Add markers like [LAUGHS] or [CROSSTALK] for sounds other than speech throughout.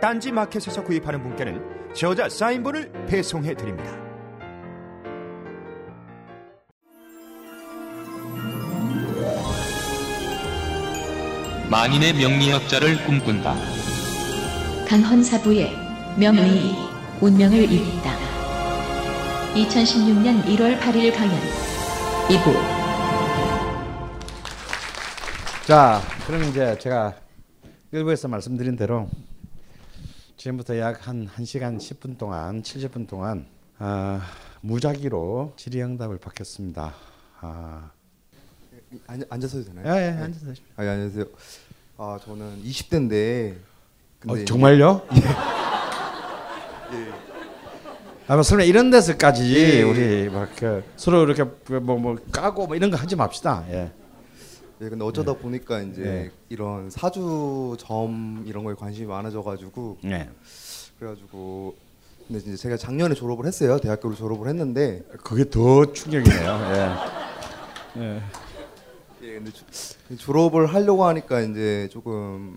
딴지 마켓에서 구입하는 분께는 저자 사인본을 배송해 드립니다. 만인의 명리학자를 꿈꾼다. 강헌사부의 명의 운명을 읽다. 2016년 1월 8일 강연 2부 자, 그럼 이제 제가 일부에서 말씀드린 대로 지금부터 약 한 1시간 10분 동안 70분 동안 아, 무작위로 질의응답을 받겠습니다. 아, 앉, 앉아서 해도 되나요? 예, 예, 앉아서 하십시오. 아, 예, 안녕하세요. 아, 저는 20대인데 어, 정말요? [LAUGHS] 예. 아, 뭐 설마 이런 데서까지 예. 우리 막 그 서로 이렇게 뭐 뭐 까고 뭐 이런 거 하지 맙시다. 예. 예, 근데 어쩌다 보니까 이제 예. 이런 사주점 이런 거에 관심이 많아져 가지고 예. 그래가지고 근데 이제 제가 작년에 졸업을 했어요. 대학교를 졸업을 했는데 그게 더 충격이네요. 예. [LAUGHS] 예. 예, 근데 조- 졸업을 하려고 하니까 이제 조금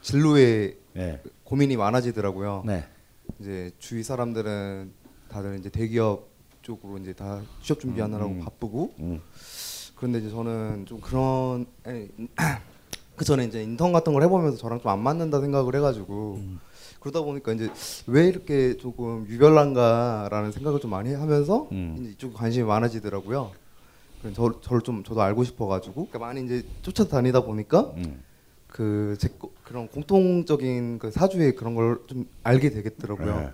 진로에 예. 고민이 많아지더라고요. 네. 이제 주위 사람들은 다들 이제 대기업 쪽으로 이제 다 취업 준비하느라고 음. 바쁘고 음. 그런데 이제 저는 좀 그런 [CLEARS THROAT] 그 전에 이제 인턴 같은 걸 해보면서 저랑 좀 안 맞는다 생각을 해가지고 음. 그러다 보니까 이제 왜 이렇게 조금 유별난가라는 생각을 좀 많이 하면서 음. 이제 이쪽 관심이 많아지더라고요. 그래서 저, 저를 좀 저도 알고 싶어가지고 그러니까 많이 이제 쫓아다니다 보니까 음. 그제 그런 공통적인 그 사주의 그런 걸 좀 알게 되겠더라고요. 네.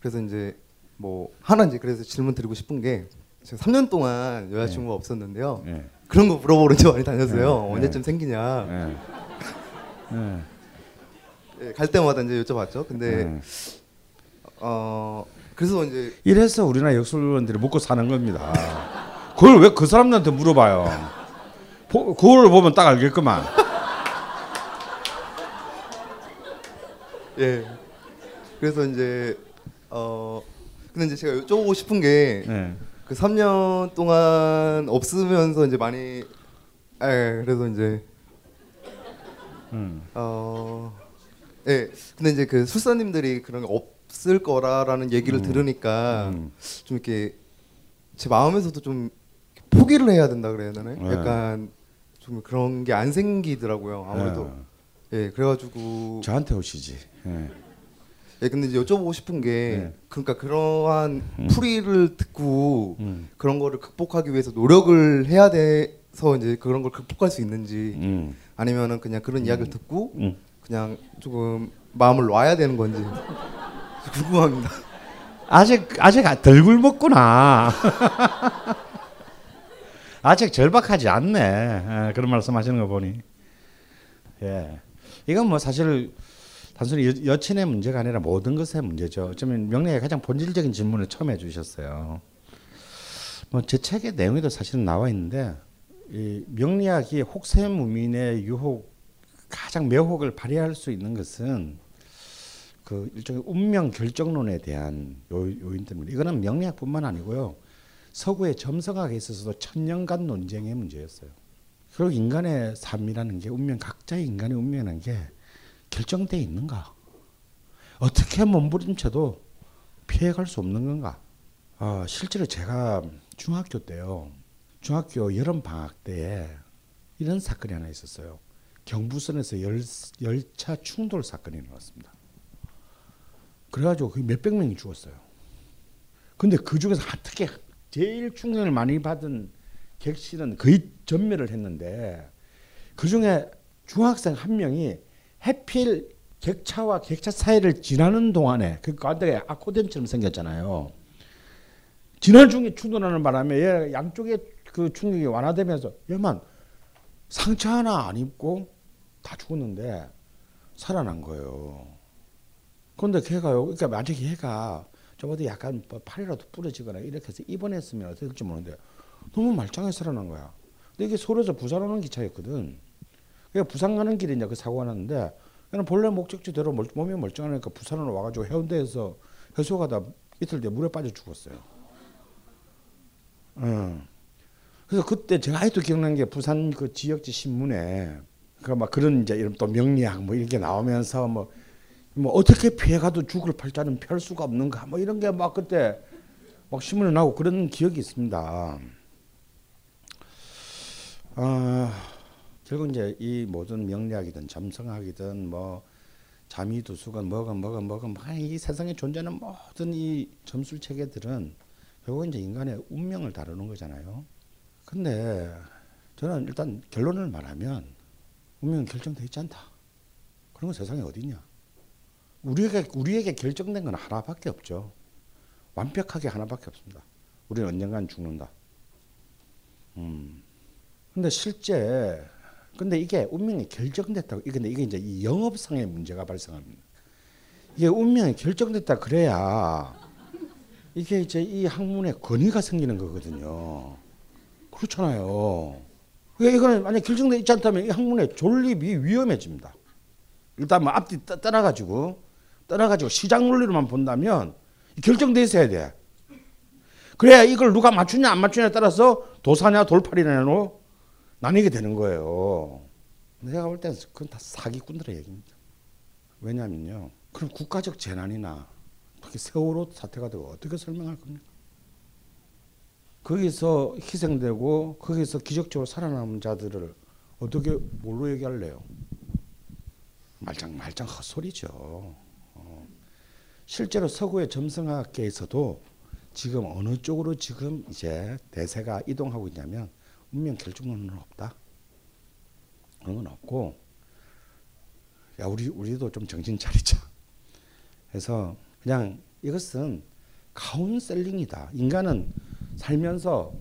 그래서 이제 뭐 하나 이제 그래서 질문 드리고 싶은 게 제가 3년 동안 여자친구가 없었는데요. 예. 그런 거 물어보는 데 많이 다녔어요. 네. 언제쯤 네. 생기냐. 예. 예. 예, 갈 때마다 이제 여쭤봤죠. 근데 예. 어 그래서 이제 이래서 우리나라 역술원들이 먹고 사는 겁니다. 그걸 왜 그 사람들한테 물어봐요? 보, 그걸 보면 딱 알겠구만. 예 그래서 이제 어 근데 이제 제가 여쭤보고 싶은 게 예. 그 3년 동안 없으면서 이제 많이 예 그래서 이제 음. 어 예. 근데 이제 그 술사님들이 그런 게 없을 거라라는 얘기를 들으니까 음. 좀 이렇게 제 마음에서도 좀 포기를 해야 된다 그래야 되나요? 네. 약간 좀 그런 게 안 생기더라고요. 아무래도. 예. 그래가지고 저한테 오시지. 예. 예. 근데 이제 여쭤보고 싶은 게 네. 그러니까 그러한 풀이를 듣고 음. 그런 거를 극복하기 위해서 노력을 해야 돼서 이제 그런 걸 극복할 수 있는지 음. 아니면은 그냥 그런 이야기를 듣고 음. 그냥 조금 마음을 놔야 되는 건지 [LAUGHS] 궁금합니다. 아직 아직 덜 굶었구나. [LAUGHS] 아직 절박하지 않네. 예, 그런 말씀하시는 거 보니. 예. 이건 뭐 사실 단순히 여, 여친의 문제가 아니라 모든 것의 문제죠. 어쩌면 명리의 가장 본질적인 질문을 처음 해주셨어요. 뭐 제 책의 내용에도 사실은 나와 있는데 이 명리학이 혹세무민의 유혹 가장 매혹을 발휘할 수 있는 것은 그 일종의 운명 결정론에 대한 요, 요인 때문에 이거는 명리학뿐만 아니고요 서구의 점성학에 있어서도 천년간 논쟁의 문제였어요. 결국 인간의 삶이라는 게 운명 각자의 인간의 운명이라는 게 결정돼 있는가? 어떻게 몸부림쳐도 피해갈 수 없는 건가? 아, 실제로 제가 중학교 때요. 중학교 여름 방학 때에 이런 사건이 하나 있었어요. 경부선에서 열, 열차 충돌 사건이 일어났습니다. 그래가지고 거의 몇백 명이 죽었어요. 근데 그 중에서 특히 제일 충격을 많이 받은 객실은 거의 전멸을 했는데 그 중에 중학생 한 명이 해필 객차와 객차 사이를 지나는 동안에 그 가운데 아코디언처럼 생겼잖아요. 지난 중에 충돌하는 바람에 얘 양쪽에 그 충격이 완화되면서 얘만 상처 하나 안 입고 다 죽었는데 살아난 거예요. 그런데 걔가요, 그러니까 만약에 걔가 저보다 약간 뭐 팔이라도 부러지거나 이렇게 해서 입원했으면 어떻게 될지 모르는데 너무 말짱하게 살아난 거야. 근데 이게 서울에서 부산 오는 기차였거든. 그러니까 부산 가는 길에 이제 그 사고가 났는데 그냥 본래 목적지대로 멀, 몸이 멀쩡하니까 부산으로 와가지고 해운대에서 해수가다 이틀 뒤에 물에 빠져 죽었어요. 응. 그래서 그때 제가 아직도 기억나는 게 부산 그 지역지 신문에 그막 그런 이제 이런 또 명리학 뭐 이렇게 나오면서 뭐, 뭐 어떻게 피해가도 죽을 팔자는 펼 수가 없는가 뭐 이런 게 막 그때 막 신문에 나오고 그런 기억이 있습니다. 아 결국 이제 이 모든 명리학이든 점성학이든 뭐 자미두수건 뭐건 뭐건 뭐건 뭐이 세상에 존재하는 모든 이 점술 체계들은 결국 이제 인간의 운명을 다루는 거잖아요. 근데 저는 일단 결론을 말하면 운명은 결정되어 있지 않다. 그런 건 세상에 어디 있냐? 우리에게 우리에게 결정된 건 하나밖에 없죠. 완벽하게 하나밖에 없습니다. 우리는 언젠간 죽는다. 음. 근데 실제 근데 이게 운명이 결정됐다고 이게 이게 이제 이 영업상의 문제가 발생합니다. 이게 운명이 결정됐다 그래야 이게 이제 이 학문에 권위가 생기는 거거든요. 그렇잖아요. 이거는 만약 결정돼 있지 않다면 이 학문의 존립이 위험해집니다. 일단 뭐 앞뒤 떠 나가지고 떠나가지고 시장 논리로만 본다면 결정돼 있어야 돼. 그래야 이걸 누가 맞추냐 안 맞추냐에 따라서 도사냐 돌팔이냐로 나뉘게 되는 거예요. 내가 볼 때는 그건 다 사기꾼들의 얘기입니다. 왜냐면요. 그럼 국가적 재난이나 특히 세월호 사태가 되고 어떻게 설명할 겁니까? 거기서 희생되고 거기서 기적적으로 살아남은 자들을 어떻게 뭘로 얘기할래요? 말짱 말짱 헛소리죠. 어. 실제로 서구의 점성학계에서도 지금 어느 쪽으로 지금 이제 대세가 이동하고 있냐면 운명 결정론은 없다. 그런 건 없고 야 우리 우리도 좀 정신 차리자. 그래서 그냥 이것은 카운셀링이다. 인간은 살면서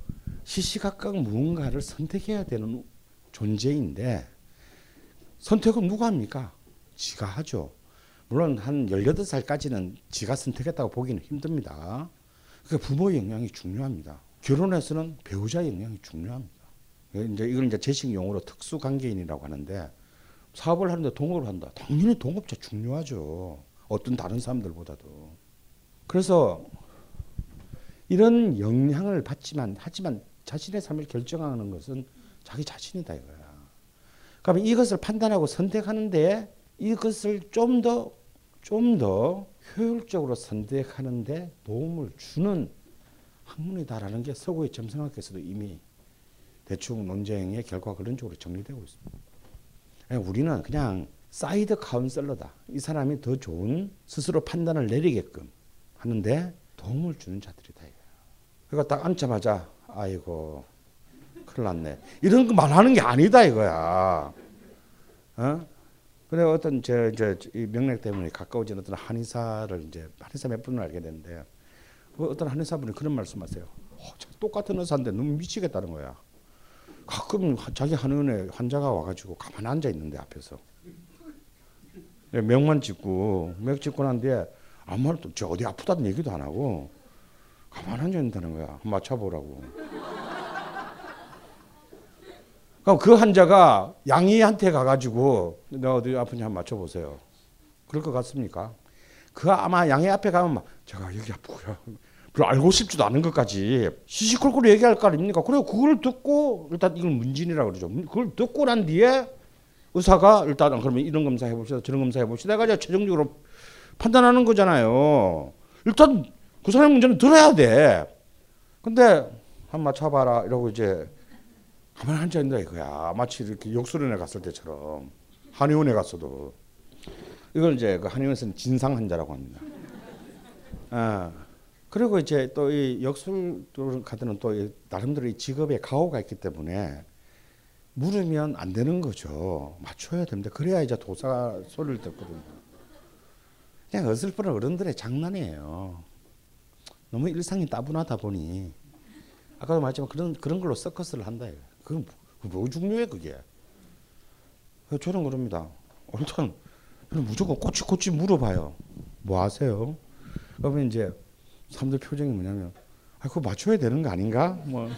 시시각각 무언가를 선택해야 되는 존재인데 선택은 누가 합니까? 지가 하죠. 물론 한 18살까지는 지가 선택했다고 보기는 힘듭니다. 그 부모의 영향이 중요합니다. 결혼에서는 배우자의 영향이 중요합니다. 이제 이걸 이제 제식 용어로 특수 관계인이라고 하는데 사업을 하는데 동업을 한다. 당연히 동업자 중요하죠. 어떤 다른 사람들보다도. 그래서 이런 영향을 받지만 하지만 자신의 삶을 결정하는 것은 자기 자신이다 이거야. 그러면 이것을 판단하고 선택하는데 이것을 좀 더 좀 더 효율적으로 선택하는데 도움을 주는 학문이다라는 게 서구의 점성학에서도 이미 대충 논쟁의 결과 그런 쪽으로 정리되고 있습니다. 우리는 그냥 side counselor다. 이 사람이 더 좋은 스스로 판단을 내리게끔 하는데 도움을 주는 자들이다. 그러니까 딱 앉자마자 아이고 큰일 났네. 이런 거 말하는 게 아니다 이거야. 어? 그래 어떤 저 이제 이 명맥 때문에 가까워진 어떤 한의사를 이제 한의사 몇 분을 알게 됐는데 그 어떤 한의사분이 그런 말씀하세요. 어, 똑같은 의사인데 너무 미치겠다는 거야. 가끔 자기 한의원에 환자가 와가지고 가만 앉아 있는데 앞에서 명만 찍고 명 찍고 난 뒤에 아무 말도 저 어디 아프다는 얘기도 안 하고 가만 앉아 있다는 거야. 맞춰보라고. 그럼 그 환자가 양이한테 가가지고 너 어디 아프냐 한번 맞춰보세요. 그럴 것 같습니까? 그 아마 양이 앞에 가면 막 제가 여기 아프고요. 별로 알고 싶지도 않은 것까지 시시콜콜 얘기할 거 아닙니까? 그리고 그걸 듣고 일단 이걸 문진이라고 그러죠. 그걸 듣고 난 뒤에 의사가 일단 그러면 이런 검사 해봅시다, 저런 검사 해봅시다. 해가지고 최종적으로 판단하는 거잖아요. 일단 그 사람 문제는 들어야 돼. 근데 한 맞춰봐라 이러고 이제 가만히 앉아 있는다 이거야. 마치 이렇게 욕설원에 갔을 때처럼 한의원에 갔어도 이걸 이제 그 한의원에서는 진상 환자라고 합니다. 어. 그리고 이제 또 이 역술 카드는 또이 나름대로 이 직업에 가오가 있기 때문에 물으면 안 되는 거죠. 맞춰야 됩니다. 그래야 이제 도사 소리를 듣거든요. 그냥 어설픈 어른들의 장난이에요. 너무 일상이 따분하다 보니 아까도 말했지만 그런 그런 걸로 서커스를 한다. 그건 뭐, 뭐 중요해 그게. 저는 그럽니다. 일단 무조건 꼬치꼬치 물어봐요. 뭐 하세요? 그러면 이제 사람들 표정이 뭐냐면 아 그거 맞춰야 되는 거 아닌가? 뭐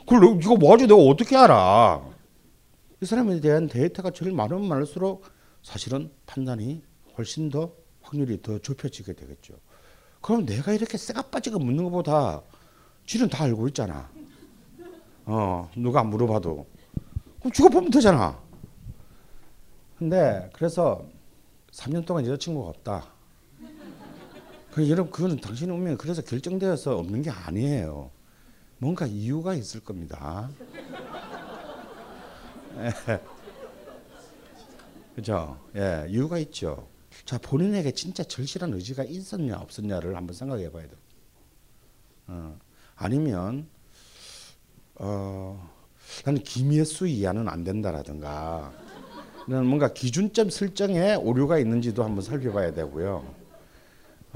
그걸 너- 이거 뭐하지 내가 어떻게 알아? 이 사람에 대한 데이터가 제일 많으면 많을수록 사실은 판단이 훨씬 더 확률이 더 좁혀지게 되겠죠. 그럼 내가 이렇게 쎄가 빠지게 묻는 것보다 지는 다 알고 있잖아. 어 누가 안 물어봐도 그럼 죽어 보면 되잖아. 근데 그래서 3년 동안 여자친구가 없다. 그 여러분 그거는 당신의 운명이 그래서 결정되어서 없는 게 아니에요. 뭔가 이유가 있을 겁니다. [LAUGHS] 예. 그죠? 예, 이유가 있죠. 자, 본인에게 진짜 절실한 의지가 있었냐 없었냐를 한번 생각해 봐야 돼요. 어, 아니면 어, 나는 김예수 이하는 안 된다라든가 나는 뭔가 기준점 설정에 오류가 있는지도 한번 살펴봐야 되고요.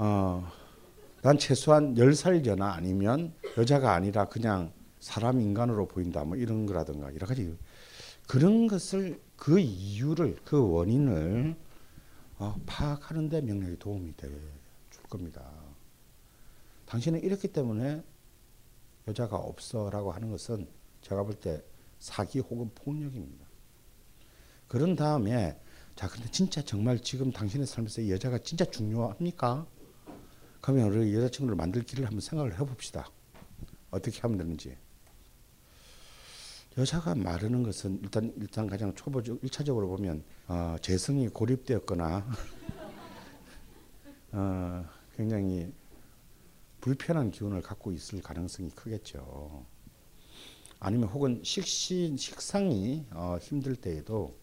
어, 난 최소한 10살 전화 아니면 여자가 아니라 그냥 사람 인간으로 보인다 뭐 이런 거라든가 여러 가지 그런 것을 그 이유를 그 원인을 어, 파악하는 데 명령이 도움이 돼 줄 겁니다. 당신은 이렇기 때문에 여자가 없어라고 하는 것은 제가 볼 때 사기 혹은 폭력입니다. 그런 다음에 자 근데 진짜 정말 지금 당신의 삶에서 여자가 진짜 중요합니까? 그러면 우리 여자친구를 만들 길을 한번 생각을 해봅시다. 어떻게 하면 되는지. 여자가 마르는 것은 일단 일단 가장 초보적 일차적으로 보면 어, 재성이 고립되었거나 [LAUGHS] 어, 굉장히 불편한 기운을 갖고 있을 가능성이 크겠죠. 아니면 혹은 식신 식상이 어, 힘들 때에도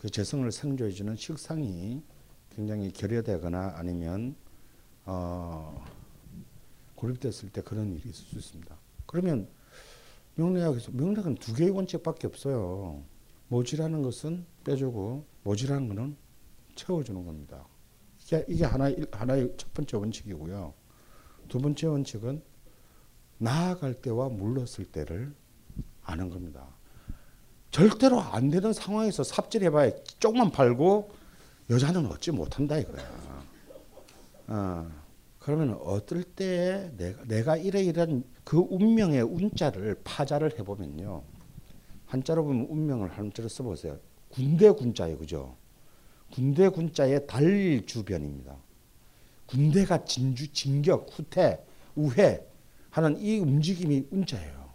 그 재성을 생조해주는 식상이 굉장히 결여되거나 아니면 어, 고립됐을 때 그런 일이 있을 수 있습니다. 그러면 명리학에서 명리학은 두 개의 원칙밖에 없어요. 모지라는 것은 빼주고 모지라는 것은 채워주는 겁니다. 이게, 이게 하나 하나의 첫 번째 원칙이고요. 두 번째 원칙은 나아갈 때와 물렀을 때를 아는 겁니다. 절대로 안 되는 상황에서 삽질해봐야 쪽만 팔고 여자는 얻지 못한다 이거야. 어, 그러면 어떨 때에 내가, 내가 이래 이런 그 운명의 운자를 파자를 해보면요. 한자로 보면 운명을 한자로 써보세요. 군대 군자예요, 그죠? 군대 군자의 달 주변입니다. 군대가 진주, 진격, 후퇴, 우회 하는 이 움직임이 운자예요.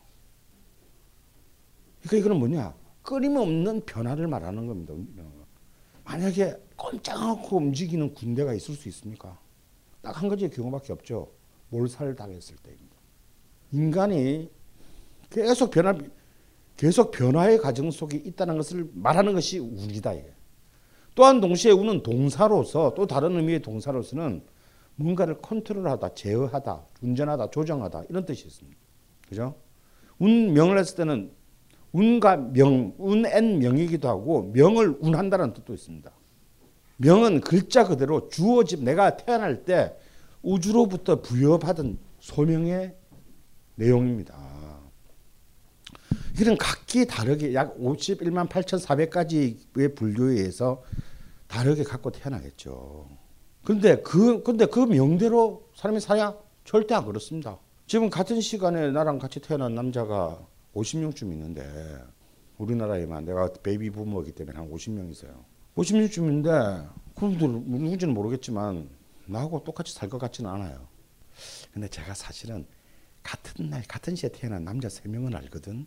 그러니까 이거는 뭐냐? 끊임없는 변화를 말하는 겁니다. 만약에 꼼짝 않고 움직이는 군대가 있을 수 있습니까? 딱 한 가지의 경우밖에 없죠. 몰살 당했을 때입니다. 인간이 계속 변화, 계속 변화의 과정 속에 있다는 것을 말하는 것이. 이게. 또한 동시에 운은 동사로서 또 다른 의미의 동사로서는 뭔가를 컨트롤하다, 제어하다, 운전하다, 조정하다 이런 뜻이 있습니다. 그죠? 운명을 했을 때는 운과 명, 운엔 명이기도 하고 명을 운한다는 뜻도 있습니다. 명은 글자 그대로 주어집 내가 태어날 때 우주로부터 부여받은 소명의 내용입니다. 이런 각기 다르게 약 51만 8,400가지의 분류에 의해서 다르게 갖고 태어나겠죠. 근데 그 근데 그 명대로 사람이 살야 절대 안 그렇습니다. 지금 같은 시간에 나랑 같이 태어난 남자가 50명쯤 있는데 우리나라에만 내가 베이비 부모이기 때문에 한 50명 있어요. 50명쯤인데 그분들 누군지는 모르겠지만 나하고 똑같이 살 것 같지는 않아요. 근데 제가 사실은 같은 날 같은 시에 태어난 남자 세 명은 알거든.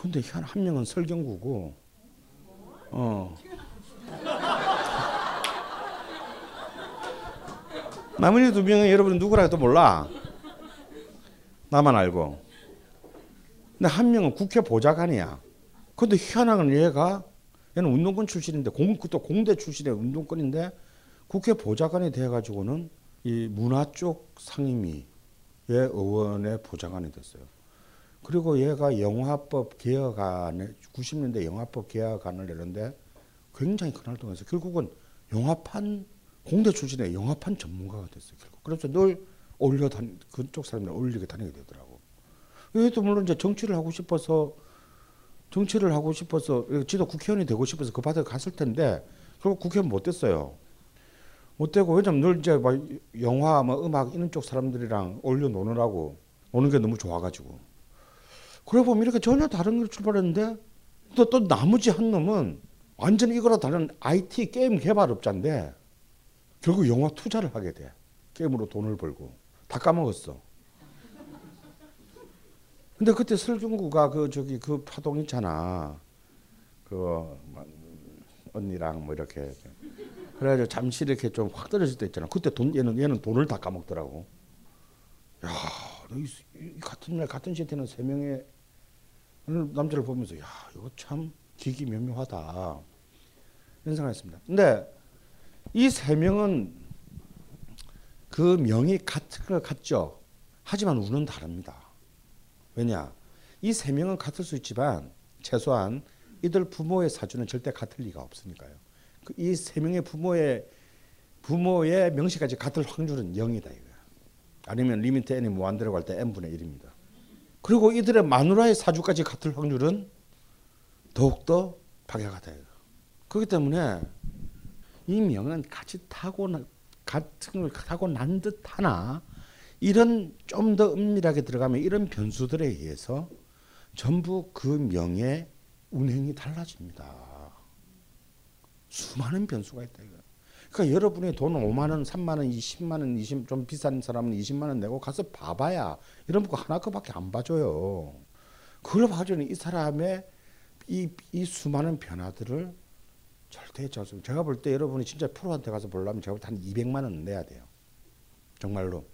근데 한, 한 명은 설경구고 어 [LAUGHS] 나머지 두 명은 여러분 누구라도 몰라. 나만 알고. 근데 한 명은 국회 보좌관이야. 근데 희한한 얘가 얘는 운동권 출신인데 공, 또 공대 출신의 운동권인데 국회 보좌관이 돼가지고는 이 문화 쪽 상임위의 의원의 보좌관이 됐어요. 그리고 얘가 영화법 개혁안을 90년대 영화법 개혁안을 내는데 굉장히 그날 동안에서 결국은 영화판 공대 출신의 영화판 전문가가 됐어요. 결국 그래서 늘 올려 다니 그쪽 사람들 올리게 다니게 되더라고. 얘도 물론 이제 정치를 하고 싶어서 정치를 하고 싶어서 지도 국회의원이 되고 싶어서 그 바닥에 갔을 텐데 결국 국회의원 못 됐어요. 못 되고 왜냐면 늘 이제 막 영화 뭐 음악 이런 쪽 사람들이랑 올려 노느라고 노는 게 너무 좋아가지고 그래 보면 이렇게 전혀 다른 걸 출발했는데 또, 또 나머지 한 놈은 완전 이거랑 다른 IT 게임 개발업자인데 결국 영화 투자를 하게 돼 게임으로 돈을 벌고 다 까먹었어. 근데 그때 설중구가 그 저기 그 파동 있잖아. 그 언니랑 뭐 이렇게 그래가지고 잠시 이렇게 좀 확 떨어질 때 있잖아. 그때 돈 얘는 얘는 돈을 다 까먹더라고. 야, 이, 이 같은 날 같은 시대는 세 명의 남자를 보면서 야 이거 참 기기묘묘하다 이런 생각했습니다. 근데 이 세 명은 그 명이 같은 걸 같죠. 하지만 운은 다릅니다. 왜냐? 이 세 명은 같을 수 있지만 최소한 이들 부모의 사주는 절대 같을 리가 없으니까요. 그이세 명의 부모의 부모의 명식까지 같을 확률은 0이다 이거야. 아니면 limit n이 무한대로 갈때 n분의 1입니다. 그리고 이들의 마누라의 사주까지 같을 확률은 더욱더 박약하다 이거. 그렇기 때문에 이 명은 같이 타고 같은 걸 타고 난 듯하나 이런 좀 더 은밀하게 들어가면 이런 변수들에 의해서 전부 그 명의 운행이 달라집니다. 수많은 변수가 있다 이거. 그러니까 여러분의 돈 5만 원, 3만 원, 20만 원, 20, 좀 비싼 사람은 20만 원 내고 가서 봐봐야 이런 거 하나 그밖에 안 봐줘요. 그걸 봐주는 이 사람의 이, 이 수많은 변화들을 절대 저 제가 볼 때 여러분이 진짜 프로한테 가서 보려면 제가 볼때한 200만 원 내야 돼요. 정말로.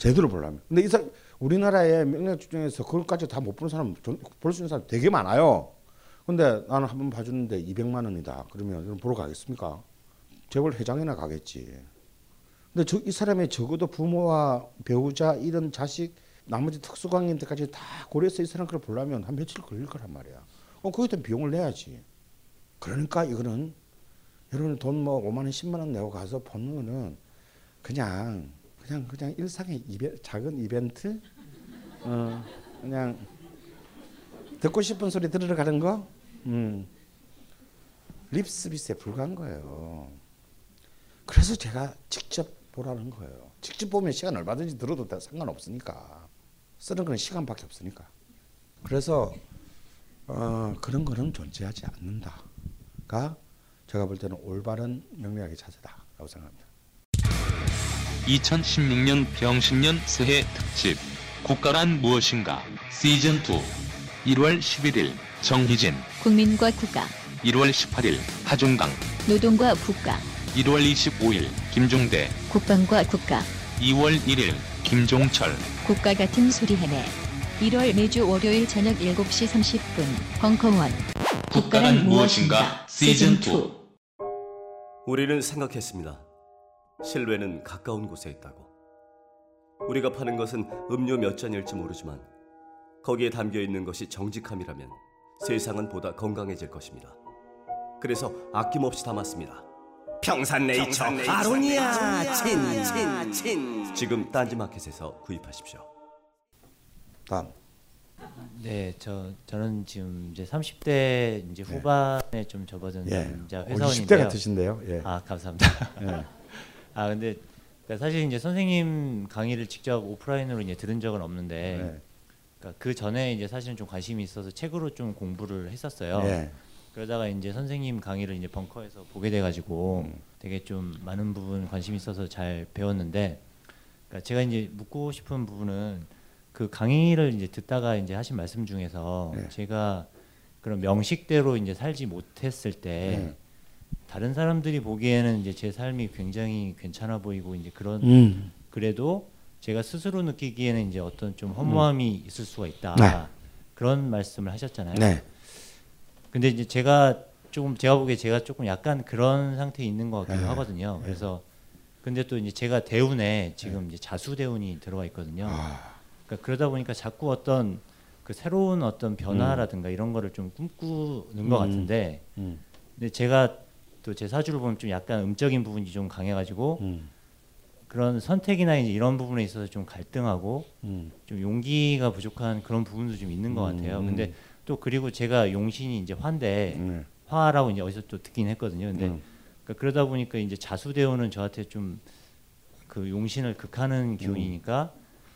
제대로 보려면. 근데 이 사람 우리나라의 명략 중에서 그걸까지 다 못 보는 사람 볼 수 있는 사람 되게 많아요. 근데 나는 한 번 봐주는데 200만 원이다. 그러면 보러 가겠습니까? 재벌 회장이나 가겠지. 근데 저, 이 사람의 적어도 부모와 배우자 이런 자식 나머지 특수관계인데까지 다 고려해서 이 사람 걸 보려면 한 며칠 걸릴 거란 말이야. 어, 대한 비용을 내야지. 그러니까 이거는 여러분 돈 뭐 5만 원, 10만 원 내고 가서 보는 거는 그냥 그냥 그냥 일상의 이베, 작은 이벤트 어, 그냥 듣고 싶은 소리 들으러 가는 거 음. 립 서비스에 불과한 거예요. 그래서 제가 직접 보라는 거예요. 직접 보면 시간 얼마든지 들어도 상관없으니까 쓰는 건 시간밖에 없으니까. 그래서 어, 그런 거는 존재하지 않는다가 제가 볼 때는 올바른 명리학의 자세다라고 생각합니다. 2016년 병신년 새해 특집. 국가란 무엇인가? 시즌 2 1월 11일 정희진. 국민과 국가. 1월 18일 하종강. 노동과 국가. 1월 25일 김종대. 국방과 국가. 2월 1일 김종철. 국가 같은 소리 해내 1월 매주 월요일 저녁 7시 30분 벙커원. 국가란 무엇인가? 시즌 2 우리는 생각했습니다. 실외는 가까운 곳에 있다고. 우리가 파는 것은 음료 몇 잔일지 모르지만 거기에 담겨 있는 것이 정직함이라면 세상은 보다 건강해질 것입니다. 그래서 아낌없이 담았습니다. 평산네이처, 아로니아 친친친 지금 딴지마켓에서 구입하십시오. 다음. 네, 저 저는 지금 이제 30대 이제 후반에 좀 접어든 예. 이제 어, 회사원인데요. 20대 같으신데요. 예. 아 감사합니다. 예. [LAUGHS] 아 근데 그러니까 사실 이제 선생님 강의를 직접 오프라인으로 이제 들은 적은 없는데 네. 그러니까 그 전에 이제 사실은 좀 관심이 있어서 책으로 좀 공부를 했었어요. 예. 그러다가 이제 선생님 강의를 이제 벙커에서 보게 돼가지고 음. 되게 좀 많은 부분 관심 이 있어서 잘 배웠는데 그러니까 제가 이제 묻고 싶은 부분은 그 강의를 이제 듣다가 이제 하신 말씀 중에서 네. 제가 그런 명식대로 이제 살지 못했을 때 네. 다른 사람들이 보기에는 이제 제 삶이 굉장히 괜찮아 보이고 이제 그런 음. 그래도 제가 스스로 느끼기에는 이제 어떤 좀 허무함이 있을 수가 있다 네. 그런 말씀을 하셨잖아요. 네. 근데 이제 제가 조금 제가 보기에 제가 조금 약간 그런 상태에 있는 것 같기도 네. 하거든요. 네. 그래서 근데 또 이제 제가 대운에 지금 이제 자수 대운이 들어가 있거든요. 그러니까 그러다 보니까 자꾸 어떤 그 새로운 어떤 변화라든가 이런 거를 좀 꿈꾸는 것 음. 같은데 음. 근데 제가 또 제 사주를 보면 좀 약간 음적인 부분이 좀 강해가지고 음. 그런 선택이나 이제 이런 부분에 있어서 좀 갈등하고 음. 좀 용기가 부족한 그런 부분도 좀 있는 것 같아요. 음. 근데 또 그리고 제가 용신이 이제 화인데 네. 화라고 이제 어디서 또 듣긴 했거든요. 근데 음. 그러니까 그러다 보니까 이제 자수대오는 저한테 좀 그 용신을 극하는 기운이니까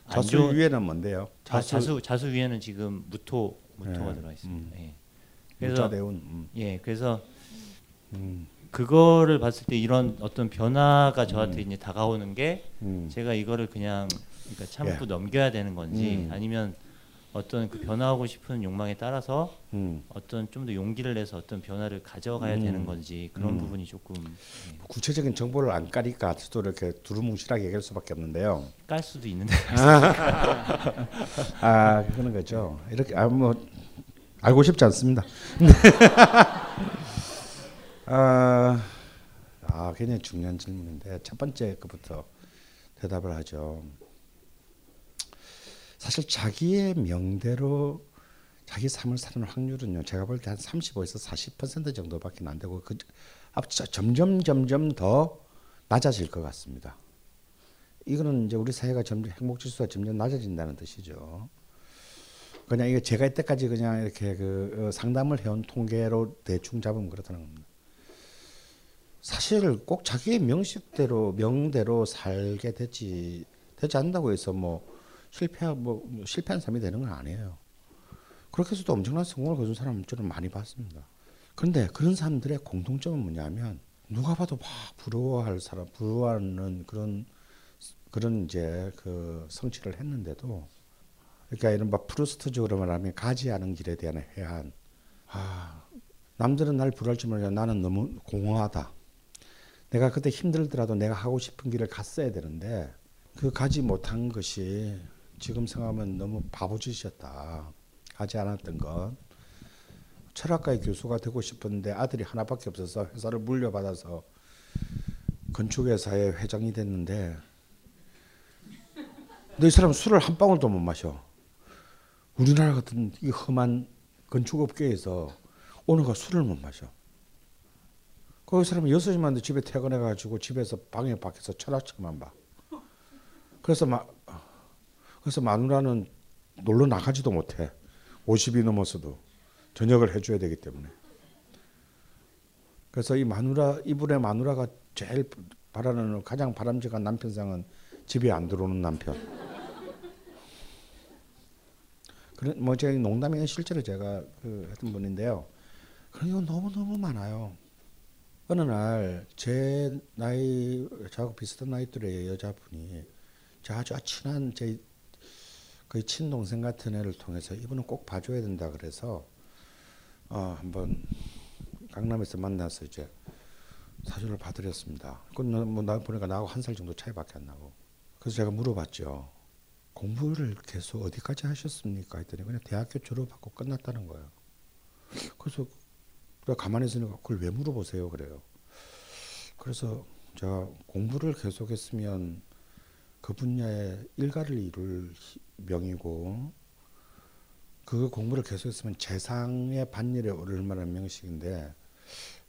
안 음. 자수 좋은- 위에는 뭔데요? 아, 자수 자수 위에는 지금 무토 무토가 네. 들어가 있습니다. 음. 예. 무자 대운. 음. 예, 그래서 음. 그거를 봤을 때 이런 어떤 변화가 저한테 이제 다가오는 게 음. 제가 이거를 그냥 그러니까 참고 예. 넘겨야 되는 건지 음. 아니면 어떤 그 변화하고 싶은 욕망에 따라서 음. 어떤 좀 더 용기를 내서 어떤 변화를 가져가야 음. 되는 건지 그런 음. 부분이 조금 구체적인 정보를 안 까니까 또 이렇게 두루뭉실하게 얘기할 수밖에 없는데요. 깔 수도 있는데 [LAUGHS] 아 그런 거죠. 이렇게 아뭐 알고 싶지 않습니다. [LAUGHS] 아, 아 굉장히 중요한 질문인데 첫 번째 것부터 대답을 하죠. 사실 자기의 명대로 자기 삶을 사는 확률은요. 제가 볼 때 한 35에서 40% 정도밖에 안 되고 그앞 점점 점점 더 낮아질 것 같습니다. 이거는 이제 우리 사회가 점점 행복 지수가 점점 낮아진다는 뜻이죠. 그냥 이거 제가 이때까지 그냥 이렇게 그 어, 상담을 해온 통계로 대충 잡으면 그렇다는 겁니다. 사실 꼭 자기의 명식대로 명대로 살게 되지 되지 않는다고 해서 뭐 실패 뭐 실패한 사람이 되는 건 아니에요. 그렇게 해서도 엄청난 성공을 거둔 사람을 저는 많이 봤습니다. 그런데 그런 사람들의 공통점은 뭐냐면 누가 봐도 막 부러워할 사람 부러워하는 그런 그런 이제 그 성취를 했는데도 그러니까 이른바 프루스트적으로 말하면 가지 않은 길에 대한 해안. 아, 남들은 날 부러울지 모르겠 나는 너무 공허하다. 내가 그때 힘들더라도 내가 하고 싶은 길을 갔어야 되는데 그 가지 못한 것이 지금 생각하면 너무 바보짓이었다. 가지 않았던 것. 철학과의 교수가 되고 싶었는데 아들이 하나밖에 없어서 회사를 물려받아서 건축회사의 회장이 됐는데 이 사람은 술을 한 방울도 못 마셔. 우리나라 같은 이 험한 건축업계에서 오늘가 술을 못 마셔. 거기 사람은 여섯 시만 돼 집에 퇴근해가지고 집에서 방에 밖에서 철학책만 봐. 그래서 마, 그래서 마누라는 놀러 나가지도 못해. 50이 넘었어도 저녁을 해줘야 되기 때문에. 그래서 이 마누라 이분의 마누라가 제일 바라는 가장 바람직한 남편상은 집에 안 들어오는 남편. 그런 뭐 제가 농담이 실제로 제가 그 했던 분인데요. 그런 경우 너무 너무 많아요. 어느 날 제 나이 저하고 비슷한 나이들의 여자분이 제 아주 친한 제 거의 친동생 같은 애를 통해서 이분은 꼭 봐줘야 된다 그래서 어 한번 강남에서 만나서 이제 사주를 봐드렸습니다. 그뭐나 보니까 나하고 한 살 정도 차이밖에 안 나고 그래서 제가 물어봤죠. 공부를 계속 어디까지 하셨습니까? 했더니 그냥 대학교 졸업하고 끝났다는 거예요. 그래서 내가 가만히 있으니까 그걸 왜 물어보세요? 그래요. 그래서 제가 공부를 계속했으면 그 분야에 일가를 이룰 명이고 그 공부를 계속했으면 재상의 반열에 오를 만한 명식인데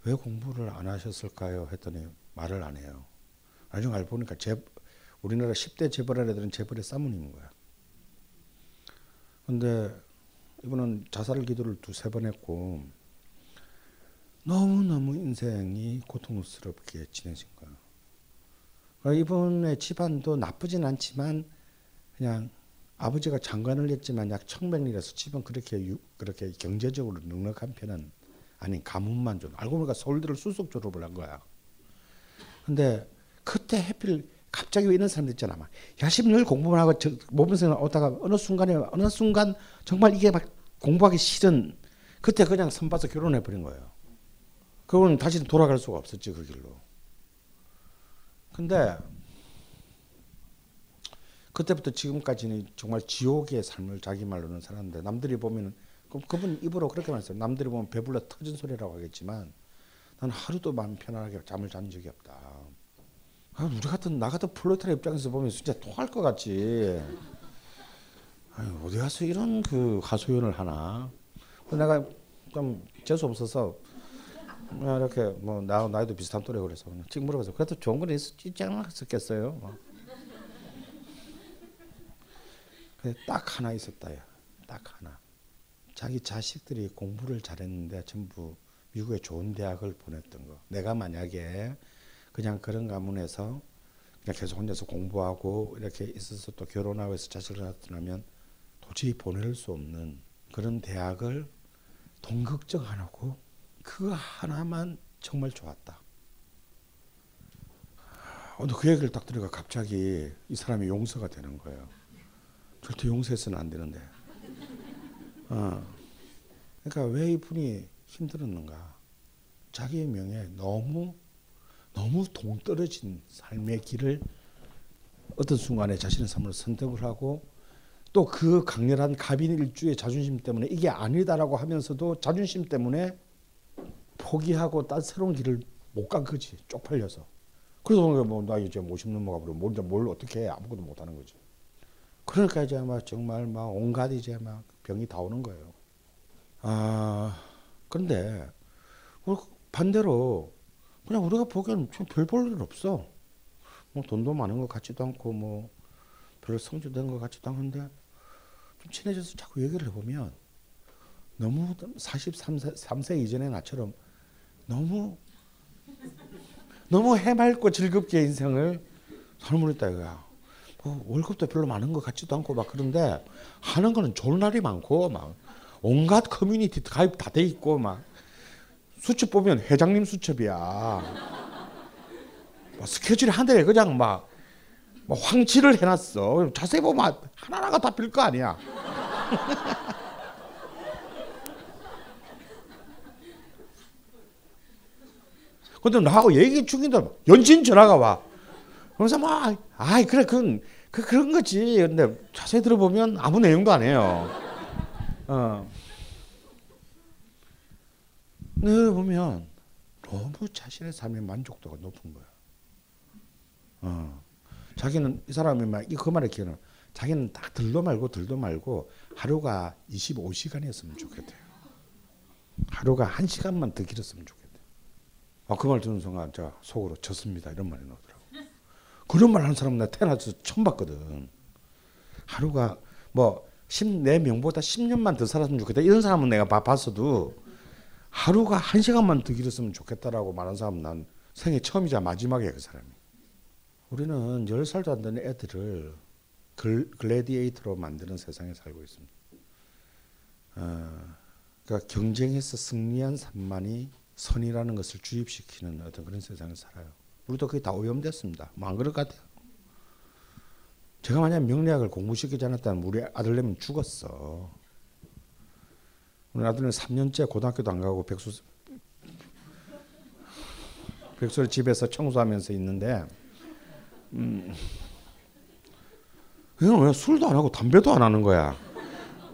왜 공부를 안 하셨을까요? 했더니 말을 안 해요. 나중에 알고 보니까 재, 우리나라 10대 재벌 애들은 재벌의 사모님인 거야. 근데 이분은 자살 기도를 두세 번 했고 너무너무 인생이 고통스럽게 지내신 거야. 그러니까 이분의 집안도 나쁘진 않지만 그냥 아버지가 장관을 했지만 약 청백리라서 집안 그렇게 유, 그렇게 경제적으로 넉넉한 편은 아닌 가문만 좀 알고 보니까 서울대를 수석 졸업을 한 거야. 근데 그때 해필 갑자기 왜 이런 사람들 있잖아. 막 야심 늘 공부만 하고 모범생을 오다가 어느 순간에 어느 순간 정말 이게 막 공부하기 싫은 그때 그냥 선 봐서 결혼해 버린 거예요. 그건 다시 돌아갈 수가 없었지 그 길로. 근데 그때부터 지금까지는 정말 지옥의 삶을 자기 말로는 살았는데 남들이 보면은 그 그분 입으로 그렇게 말했어요. 남들이 보면 배불러 터진 소리라고 하겠지만 난 하루도 마음 편안하게 잠을 잔 적이 없다. 아, 우리 같은 나 같은 플로테라 입장에서 보면 진짜 토할 것 같지. 아유, 어디 가서 이런 그 하소연을 하나? 내가 좀 재수 없어서 이렇게 뭐 나 나이도 비슷한 또래 그래서 그냥 찍 물어봐서 그래도 좋은 건 있, 있지 않았겠어요. 뭐. 딱 하나 있었다요. 딱 하나. 자기 자식들이 공부를 잘했는데 전부 미국의 좋은 대학을 보냈던 거. 내가 만약에 그냥 그런 가문에서 그냥 계속 혼자서 공부하고 이렇게 있어서 또 결혼하고 해서 자식을 낳았다면 도저히 보낼 수 없는 그런 대학을 돈 걱정 안 하고 그거 하나만 정말 좋았다. 오늘 그 얘기를 딱 들으니까 갑자기 이 사람이 용서가 되는 거예요. 절대 용서해서는 안 되는데. 어. 그러니까 왜 이분이 힘들었는가? 자기의 명예 너무 너무 동떨어진 삶의 길을 어떤 순간에 자신의 삶을 선택을 하고 또 그 강렬한 갑인 일주의 자존심 때문에 이게 아니다라고 하면서도 자존심 때문에 포기하고 딴 새로운 길을 못 간 거지 쪽팔려서. 그래서 뭐나 이제 50 넘어가 버리고 뭘, 뭘 어떻게 해? 아무것도 못 하는 거지. 그러니까 이제 막 정말 막 온갖 이제 막 병이 다 오는 거예요. 아 그런데 반대로 그냥 우리가 보기에는 별볼 일 없어. 뭐 돈도 많은 것 같지도 않고 뭐별 성주된 것 같지도 않은데 좀 친해져서 자꾸 얘기를 해보면 너무 43세 3세 이전의 나처럼 너무 너무 해맑고 즐겁게 인생을 살물했다 이거야. 뭐 월급도 별로 많은 것 같지도 않고 막 그런데 하는 거는 좋은 날이 많고 막 온갖 커뮤니티 가입 다 돼 있고 막 수첩 보면 회장님 수첩이야. 뭐 스케줄이 한 달에 그냥 막, 막 황치를 해놨어. 자세히 보면 하나하나가 다 빌 거 아니야. [LAUGHS] 근데 나하고 얘기 중인데 연신 전화가 와. 그래서 막, 아이, 그래, 그건, 그, 그런 거지. 근데 자세히 들어보면 아무 내용도 안 해요. 어. 네, 보면 너무 자신의 삶의 만족도가 높은 거야. 어. 자기는 이 사람이 막이그 말을 기억나. 자기는 딱 들도 말고 들도 말고 하루가 25시간이었으면 좋겠대요. 하루가 한 시간만 더 길었으면 좋겠대요. 아, 그 말 듣는 순간 제가 속으로 졌습니다. 이런 말이 나오더라고. 그런 말 하는 사람은 나 태어나서 처음 봤거든. 하루가 뭐 14명보다 10년만 더 살았으면 좋겠다. 이런 사람은 내가 봤어도 하루가 한 시간만 더 길었으면 좋겠다라고 말하는 사람은 난 생애 처음이자 마지막이야 그 사람이. 우리는 열 살도 안 되는 애들을 글, 글래디에이터로 만드는 세상에 살고 있습니다. 어, 그러니까 경쟁에서 승리한 산만이 선이라는 것을 주입시키는 어떤 그런 세상을 살아요. 우리도 그게 다 오염됐습니다. 뭐 안 그럴 것 같아요. 제가 만약 명리학을 공부시키지 않았다면 우리 아들내미 죽었어. 우리 아들은 3년째 고등학교도 안 가고 백수 백수를 집에서 청소하면서 있는데 음, 왜 술도 안 하고 담배도 안 하는 거야.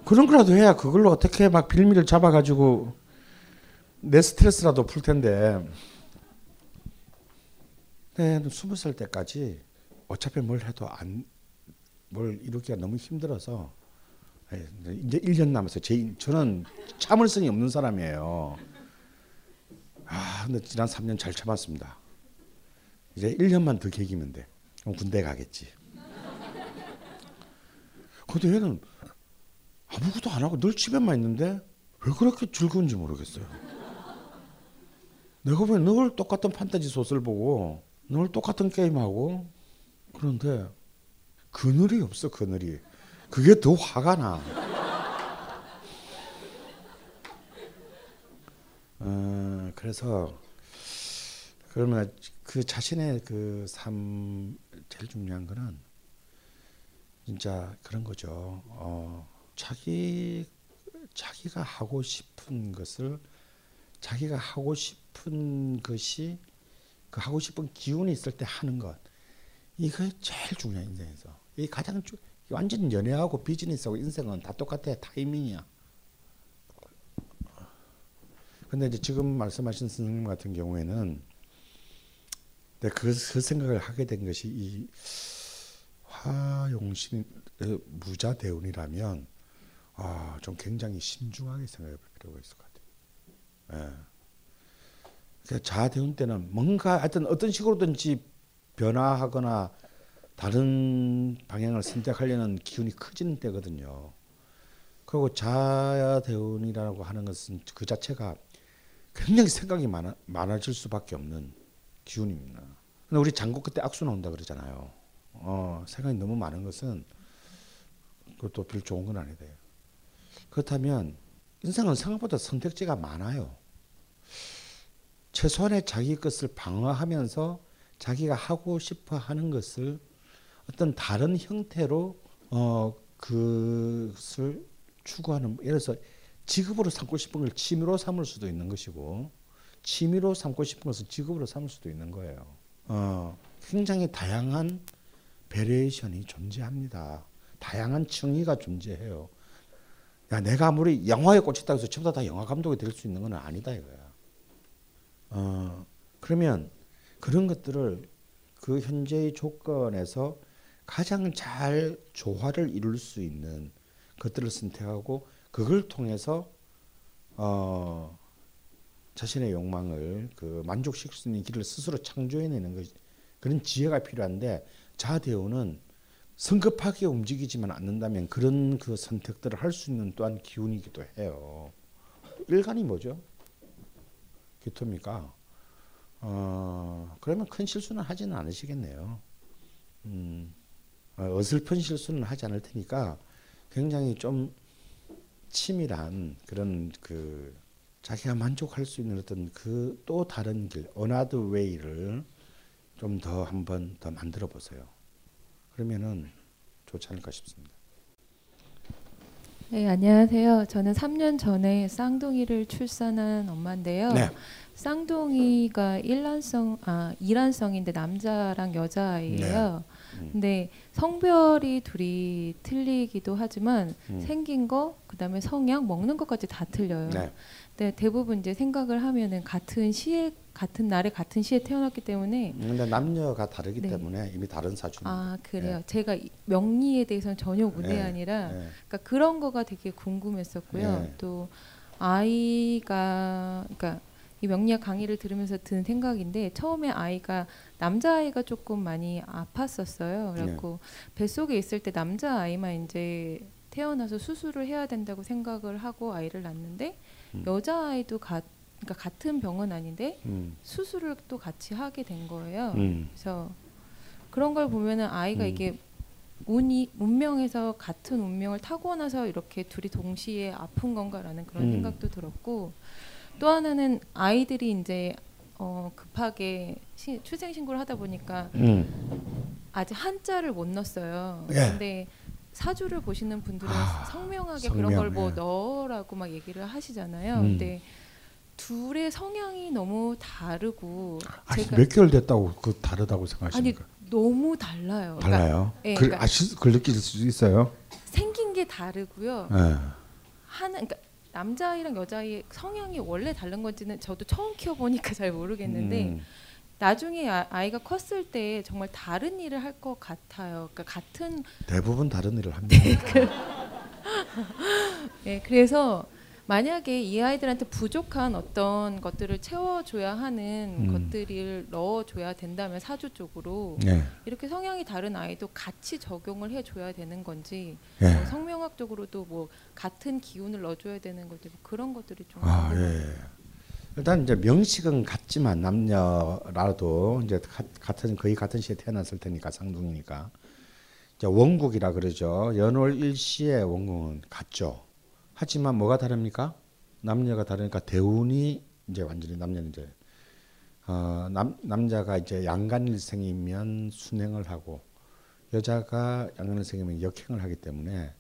그런 거라도 해야 그걸로 어떻게 막 빌미를 잡아가지고 내 스트레스라도 풀 텐데. 네, 스무 살 때까지 어차피 뭘 해도 안, 뭘 이루기가 너무 힘들어서 예, 이제 1년 남았어요. 제, 저는 참을성이 없는 사람이에요. 아, 근데 지난 3년 잘 참았습니다. 이제 1년만 더 계기면 돼. 그럼 군대 가겠지. 근데 얘는 아무것도 안 하고 늘 집에만 있는데 왜 그렇게 즐거운지 모르겠어요. 내가 보면 늘 똑같은 판타지 소설 보고 늘 똑같은 게임하고 그런데 그늘이 없어 그늘이. 그게 더 화가 나. 어, 그래서 그러면 그 자신의 그 삶 제일 중요한 거는 진짜 그런 거죠. 어, 자기 자기가 하고 싶은 것을 자기가 하고 싶 은 것이 그 하고 싶은 기운이 있을 때 하는 것 이거 제일 중요한 인생에서 이 가장 주, 완전 연애하고 비즈니스하고 인생은 다 똑같아 타이밍이야. 근데 이제 지금 말씀하신 선생님 같은 경우에는 근데 그, 그 생각을 하게 된 것이 이 화용신 무자 대운이라면 아, 좀 굉장히 신중하게 생각해 볼 필요가 있을 것 같아요. 예. 그러니까 자대운 때는 뭔가 하여튼 어떤 식으로든지 변화하거나 다른 방향을 선택하려는 기운이 커지는 때거든요. 그리고 자대운이라고 하는 것은 그 자체가 굉장히 생각이 많아, 많아질 수밖에 없는 기운입니다. 근데 우리 장고 그때 악수 나온다 그러잖아요. 어, 생각이 너무 많은 것은 그것도 별 좋은 건 아니다. 그렇다면 인생은 생각보다 선택지가 많아요. 최소한의 자기 것을 방어하면서 자기가 하고 싶어 하는 것을 어떤 다른 형태로 어 그것을 추구하는 예를 들어서 직업으로 삼고 싶은 걸 취미로 삼을 수도 있는 것이고 취미로 삼고 싶은 것을 직업으로 삼을 수도 있는 거예요. 어 굉장히 다양한 variation이 존재합니다. 다양한 층위가 존재해요. 야 내가 아무리 영화에 꽂혔다고 해서 전부 다 영화 감독이 될 수 있는 건 아니다 이거야. 어, 그러면 그런 것들을 그 현재의 조건에서 가장 잘 조화를 이룰 수 있는 것들을 선택하고 그걸 통해서 어, 자신의 욕망을 그 만족시킬 수 있는 길을 스스로 창조해내는 것 그런 지혜가 필요한데 자대우는 성급하게 움직이지만 않는다면 그런 그 선택들을 할 수 있는 또한 기운이기도 해요. 일간이 뭐죠? 기토입니까? 어, 그러면 큰 실수는 하지는 않으시겠네요. 음, 어, 어슬픈 실수는 하지 않을 테니까 굉장히 좀 치밀한 그런 그 자기가 만족할 수 있는 어떤 그 또 다른 길, another way를 좀 더 한번 더 만들어 보세요. 그러면은 좋지 않을까 싶습니다. 네, 안녕하세요. 저는 3년 전에 쌍둥이를 출산한 엄마인데요. 네. 쌍둥이가 일란성 아 이란성인데 남자랑 여자아이예요. 음. 근데 성별이 둘이 틀리기도 하지만 음. 생긴 거 그다음에 성향 먹는 것까지 다 틀려요. 네. 근데 대부분 이제 생각을 하면은 같은 시에 같은 날에 같은 시에 태어났기 때문에 근데 남녀가 다르기 네. 때문에 이미 다른 사주입니다. 아 그래요. 제가 이 명리에 대해서는 전혀 무대아니라 네. 그러니까 그런 거가 되게 궁금했었고요. 네. 또 아이가 그러니까 이 명리학 강의를 들으면서 든 생각인데 처음에 아이가 남자 아이가 조금 많이 아팠었어요. 그래갖고 뱃속에 있을 때 남자 아이만 이제 태어나서 수술을 해야 된다고 생각을 하고 아이를 낳는데 음. 여자 아이도 가, 그러니까 같은 병은 아닌데 음. 수술을 또 같이 하게 된 거예요. 음. 그래서 그런 걸 보면은 아이가 음. 이게 운이 운명에서 같은 운명을 타고나서 이렇게 둘이 동시에 아픈 건가라는 그런 음. 생각도 들었고 또 하나는 아이들이 이제 어, 급하게 시, 출생 신고를 하다 보니까 음. 아직 한자를 못 넣었어요. 예. 근데 사주를 보시는 분들은 아, 성명하게 성명, 그런 걸뭐 예. 넣으라고 막 얘기를 하시잖아요. 음. 근데 둘의 성향이 너무 다르고 아니, 몇 개월 됐다고 그 다르다고 아니 생각하십니까? 너무 달라요. 그러니까 달라요. 예, 그 그러니까 아실 그 느낄 수 있어요. 생긴 게 다르고요. 예. 하는 그러니까 남자아이랑 여자아이의 성향이 원래 다른 건지는 저도 처음 키워보니까 [LAUGHS] 잘 모르겠는데 음. 나중에 아, 아이가 컸을 때 정말 다른 일을 할 것 같아요. 그러니까 같은 대부분 다른 일을 합니다. 네, 그래서 만약에 이 아이들한테 부족한 어떤 것들을 채워줘야 하는 음. 것들을 넣어줘야 된다면 사주 쪽으로 네. 이렇게 성향이 다른 아이도 같이 적용을 해줘야 되는 건지 예. 뭐 성명학적으로도 뭐 같은 기운을 넣어줘야 되는 건지 뭐 그런 것들이 좀 아, 궁금해요. 예. 일단 이제 명식은 같지만 남녀라도 이제 가- 같은 거의 같은 시에 태어났을 테니까 쌍둥이니까 이제 원국이라 그러죠. 연월 일시의 원국은 같죠. 하지만 뭐가 다릅니까? 남녀가 다르니까 대운이 이제 완전히 남녀는 이제 어, 남 남자가 이제 양간일생이면 순행을 하고 여자가 양간일생이면 역행을 하기 때문에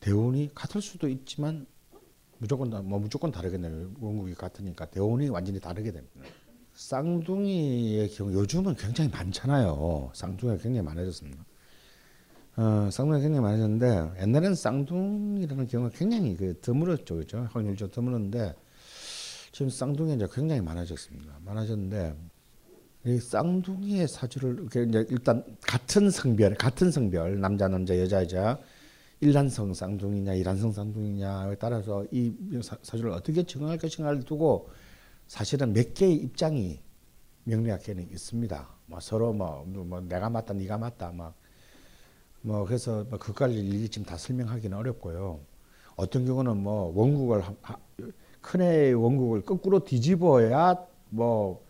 대운이 같을 수도 있지만 무조건 다, 뭐 무조건 다르겠네요. 원국이 같으니까 대운이 완전히 다르게 됩니다. 쌍둥이의 경우 요즘은 굉장히 많잖아요. 쌍둥이가 굉장히 많아졌습니다. 어, 쌍둥이가 굉장히 많아졌는데 옛날에는 쌍둥이라는 경우가 굉장히 그 드물었죠, 그죠? 좀 드물었는데 지금 쌍둥이 이제 굉장히 많아졌습니다. 많아졌는데 이 쌍둥이의 사주를 이제 일단 같은 성별, 같은 성별 남자 남자 여자 여자 일란성 쌍둥이냐 이란성 쌍둥이냐에 따라서 이 사- 사주를 어떻게 정할 것인가를 두고 사실은 몇 개의 입장이 명리학계는 있습니다. 뭐 서로 뭐, 뭐 내가 맞다 네가 맞다 막 뭐 그래서 뭐 그걸 일일이 지금 다 설명하기는 어렵고요. 어떤 경우는 뭐 원국을 큰애의 원국을 거꾸로 뒤집어야 뭐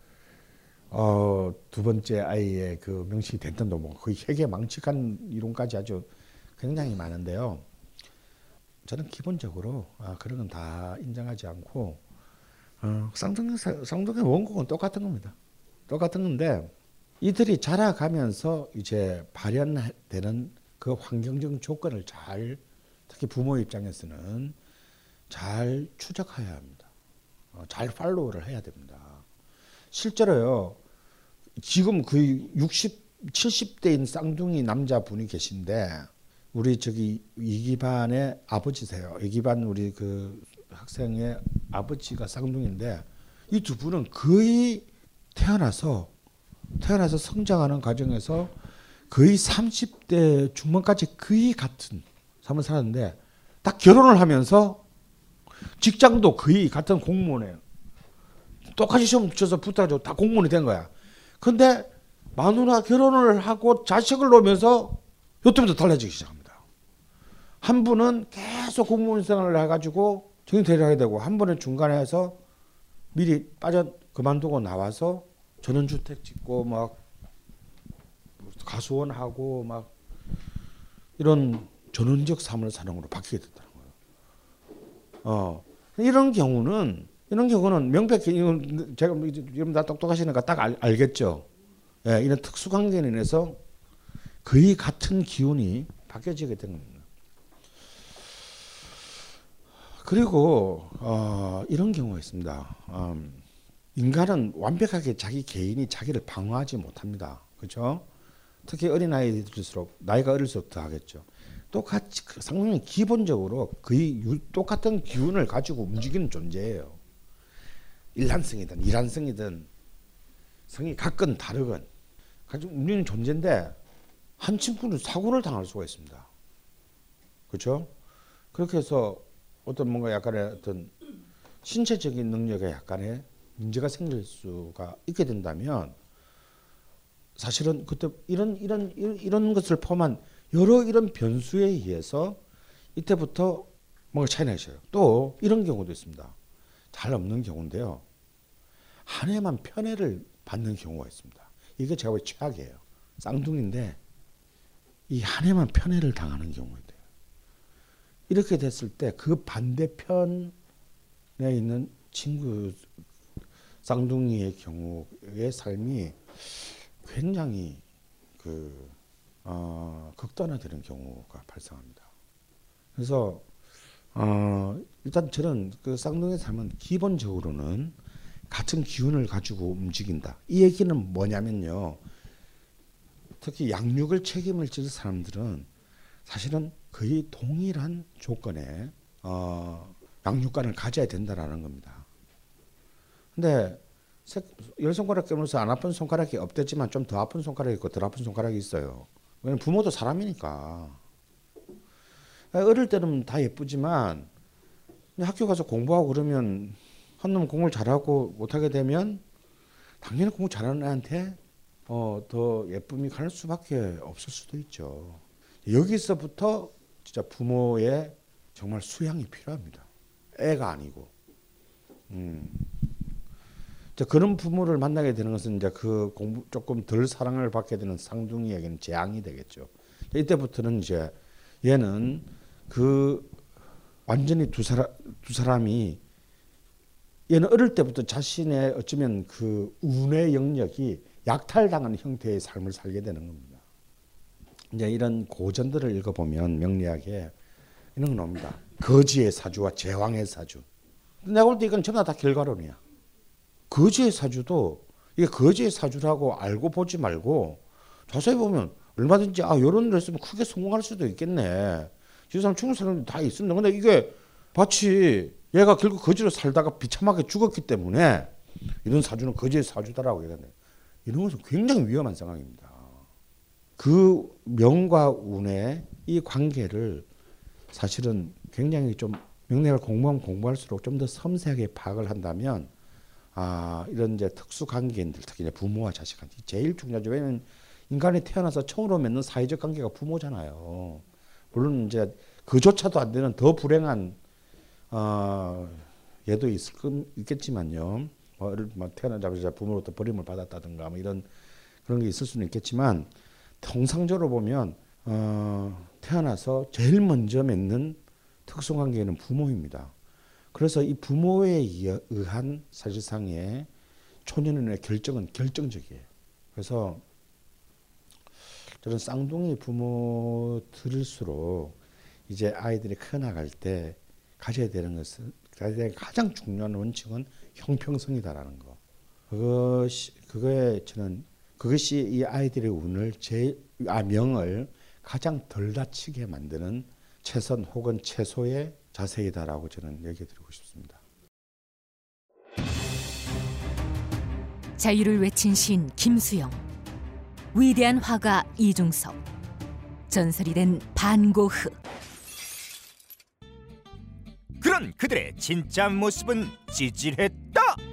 어, 두 번째 아이의 그 명식이 됐던도 뭐 거의 세계 망측한 이론까지 아주 굉장히 많은데요. 저는 기본적으로 아, 그런 건 다 인정하지 않고 어, 쌍둥이 사- 쌍둥이 원곡은 똑같은 겁니다. 똑같은 건데 이들이 자라가면서 이제 발현되는 그 환경적 조건을 잘 특히 부모 입장에서는 잘 추적해야 합니다. 어, 잘 팔로우를 해야 됩니다. 실제로요. 지금 거의 60, 70대인 쌍둥이 남자분이 계신데 우리 저기 이기반의 아버지세요. 이기반 우리 그 학생의 아버지가 쌍둥이인데 이 두 분은 거의 태어나서 태어나서 성장하는 과정에서 거의 30대 중반까지 거의 같은 삶을 살았는데 딱 결혼을 하면서 직장도 거의 같은 공무원이에요. 똑같이 시험 쳐서 붙어가지고 다 공무원이 된 거야. 근데 마누라 결혼을 하고 자식을 놓으면서 요때부터 달라지기 시작합니다. 한 분은 계속 공무원 생활을 해가지고 정년퇴직을 하게 되고 한 분은 중간에 해서 미리 빠져 그만두고 나와서 전원주택 짓고 막 가수원 하고 막 이런 전원적 삶을 사는 걸로 바뀌게 됐다는 거예요. 어 이런 경우는 이런 경우는 명백히 이건 제가 뭐 여러분 다 똑똑하시니까 딱 알, 알겠죠. 예, 이런 특수 관계로 인해서 거의 같은 기운이 바뀌어지게 된 겁니다. 그리고 어, 이런 경우가 있습니다. 음, 인간은 완벽하게 자기 개인이 자기를 방어하지 못합니다. 그렇죠? 특히 어린 아이들일수록 나이가 어릴수록 더 하겠죠. 똑같이 그 상당히 기본적으로 거의 유, 똑같은 기운을 가지고 움직이는 존재예요. 일란성이든 이란성이든 성이 각건 다르건 가지고 움직이는 존재인데 한 친구는 사고를 당할 수가 있습니다. 그렇죠? 그렇게 해서 어떤 뭔가 약간의 어떤 신체적인 능력에 약간의 문제가 생길 수가 있게 된다면 사실은 그때 이런 이런 이런 것을 포함한 여러 이런 변수에 의해서 이때부터 뭔가 차이 나셔요. 또 이런 경우도 있습니다. 잘 없는 경우인데요. 한 해만 편애를 받는 경우가 있습니다. 이게 제가 왜 최악이에요. 쌍둥이인데 이 한 해만 편애를 당하는 돼요. 이렇게 됐을 때 그 반대편에 있는 친구 쌍둥이의 경우의 삶이 굉장히 그 어, 극단화되는 경우가 발생합니다. 그래서 어, 일단 저는 그 쌍둥이의 삶은 기본적으로는 같은 기운을 가지고 움직인다. 이 얘기는 뭐냐면요. 특히 양육을 책임을 질 사람들은 사실은 거의 동일한 조건에 어, 양육관을 가져야 된다라는 겁니다. 근데 열 손가락 깨물어서 안 아픈 손가락이 없댔지만 좀 더 아픈 손가락이 있고 덜 아픈 손가락이 있어요. 왜냐면 부모도 사람이니까. 어릴 때는 다 예쁘지만 학교 가서 공부하고 그러면 한 놈 공부를 잘하고 못하게 되면 당연히 공부 잘하는 애한테 어, 더 예쁨이 갈 수밖에 없을 수도 있죠. 여기서부터 진짜 부모의 정말 수양이 필요합니다. 애가 아니고. 음. 자, 그런 부모를 만나게 되는 것은 이제 그 공부 조금 덜 사랑을 받게 되는 쌍둥이에게는 재앙이 되겠죠. 이때부터는 이제 얘는 그 완전히 두 사람 두 사람이 얘는 어릴 때부터 자신의 어쩌면 그 운의 영역이 약탈당하는 형태의 삶을 살게 되는 겁니다. 이제 이런 고전들을 읽어보면 명리학에 이런 거 나옵니다. 거지의 사주와 제왕의 사주. 내가 볼 때 이건 전부 다 결과론이야. 거지의 사주도 이게 거지의 사주라고 알고 보지 말고 자세히 보면 얼마든지 아 이런 데 있으면 크게 성공할 수도 있겠네. 이 사람 충분히 사람들 다 있습니다. 근데 이게 마치 얘가 결국 거지로 살다가 비참하게 죽었기 때문에 이런 사주는 거지의 사주다라고 얘기하네. 이런 것은 굉장히 위험한 상황입니다. 그 명과 운의 이 관계를 사실은 굉장히 좀 명리학을 공부하면 공부할수록 좀 더 섬세하게 파악을 한다면 아 이런 이제 특수 관계인들 특히 이제 부모와 자식한테 제일 중요하죠. 왜냐면 인간이 태어나서 처음으로 맺는 사회적 관계가 부모잖아요. 물론 이제 그조차도 안 되는 더 불행한 어 얘도 있을 있겠지만요. 뭐, 뭐 태어나자마자 부모로부터 버림을 받았다든가 뭐 이런 그런 게 있을 수는 있겠지만 통상적으로 보면 어, 태어나서 제일 먼저 맺는 특수관계는 부모입니다. 그래서 이 부모에 의한 사실상의 초년의 결정은 결정적이에요. 그래서 저는 쌍둥이 부모들일수록 이제 아이들이 커 나갈 때 가져야 되는 것은 가장 중요한 원칙은 형평성이다라는 거. 그것이 그거에 저는 그것이 이 아이들의 운을 제 아, 명을 가장 덜 다치게 만드는 최선 혹은 최소의 자세이다라고 저는 얘기 드리고 싶습니다. 자유를 외친 시 김수영, 위대한 화가 이중섭, 전설이 된 반고흐. 그런 그들의 진짜 모습은 찌질했다.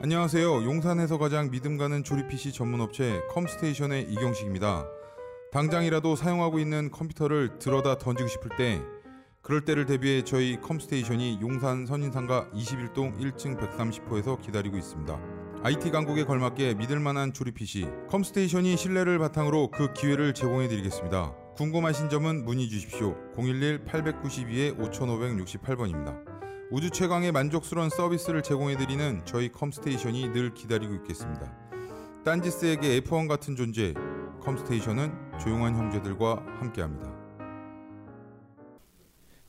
안녕하세요. 용산에서 가장 믿음 가는 조립 PC 전문 업체 컴스테이션의 이경식입니다. 당장이라도 사용하고 있는 컴퓨터를 들어다 던지고 싶을 때 그럴 때를 대비해 저희 컴스테이션이 용산 선인상가 21동 1층 130호에서 기다리고 있습니다. IT 강국에 걸맞게 믿을 만한 조립 PC 컴스테이션이 신뢰를 바탕으로 그 기회를 제공해 드리겠습니다. 궁금하신 점은 문의 주십시오. 011-892-5568번입니다. 우주 최강의 만족스러운 서비스를 제공해드리는 저희 컴스테이션이 늘 기다리고 있겠습니다. 딴지스에게 F1 같은 존재, 컴스테이션은 조용한 형제들과 함께합니다.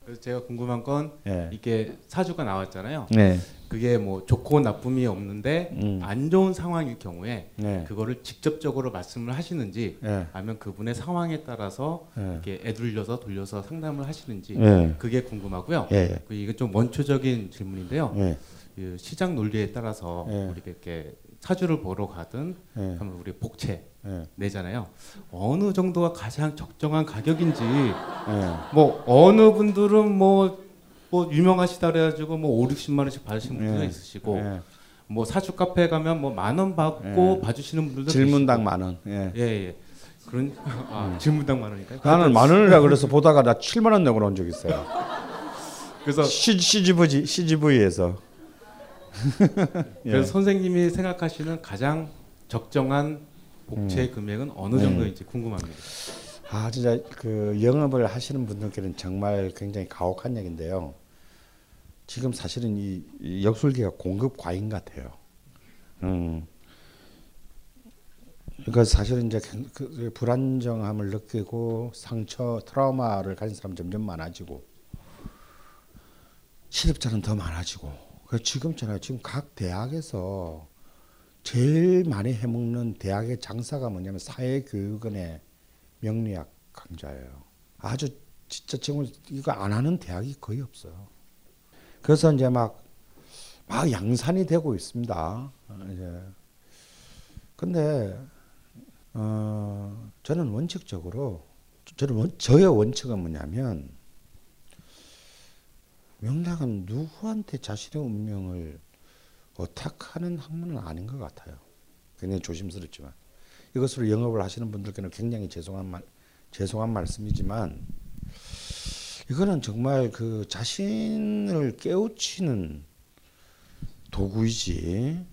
그래서 제가 궁금한 건 예. 이게 사주가 나왔잖아요. 네. 그게 뭐 좋고 나쁨이 없는데 음. 안 좋은 상황일 경우에 네. 그거를 직접적으로 말씀을 하시는지 예. 아니면 그분의 상황에 따라서 예. 이렇게 애둘려서 돌려서 상담을 하시는지 예. 그게 궁금하고요. 예. 그 이건 좀 원초적인 질문인데요. 예. 그 시장 논리에 따라서 예. 우리가 이렇게 사주를 보러 가든 예. 하면 우리 복채 예. 내잖아요. 어느 정도가 가장 적정한 가격인지 예. 뭐 어느 분들은 뭐, 뭐 유명하시다 그래가지고 뭐 5, 60만 원씩 받으시는 분들도 예. 있으시고 예. 뭐 사주 카페 가면 뭐 만 원 받고 예. 봐주시는 분들도 질문당. 만 원. 예. 예, 예. 그런 아, 질문당 만 원이니까. 나는 만 원이라 [LAUGHS] 그래서 보다가 나 7만 원 내고 온적 있어요. 그래서 C, CGV CGV에서 예. 그래서 선생님이 생각하시는 가장 적정한 복채 음. 금액은 어느 음. 정도인지 궁금합니다. 아 진짜 그 영업을 하시는 분들께는 정말 굉장히 가혹한 얘기인데요. 지금 사실은 이, 이 역술계가 공급 과잉 같아요. 음. 그러니까 사실은 이제 그- 그 불안정함을 느끼고 상처, 트라우마를 가진 사람 점점 많아지고 실업자는 더 많아지고. 그 지금 있잖아요. 지금 각 대학에서 제일 많이 해먹는 대학의 장사가 뭐냐면 사회교육원의 명리학 강좌예요. 아주 진짜 지금 이거 안 하는 대학이 거의 없어요. 그래서 이제 막, 막 양산이 되고 있습니다. 어, 이제. 근데, 어, 저는 원칙적으로, 저는 원, 저의 원칙은 뭐냐면, 명락은 누구한테 자신의 운명을 어탁하는 학문은 아닌 것 같아요. 굉장히 조심스럽지만 이것으로 영업을 하시는 분들께는 굉장히 죄송한 말, 죄송한 말씀이지만 이거는 정말 그 자신을 깨우치는 도구이지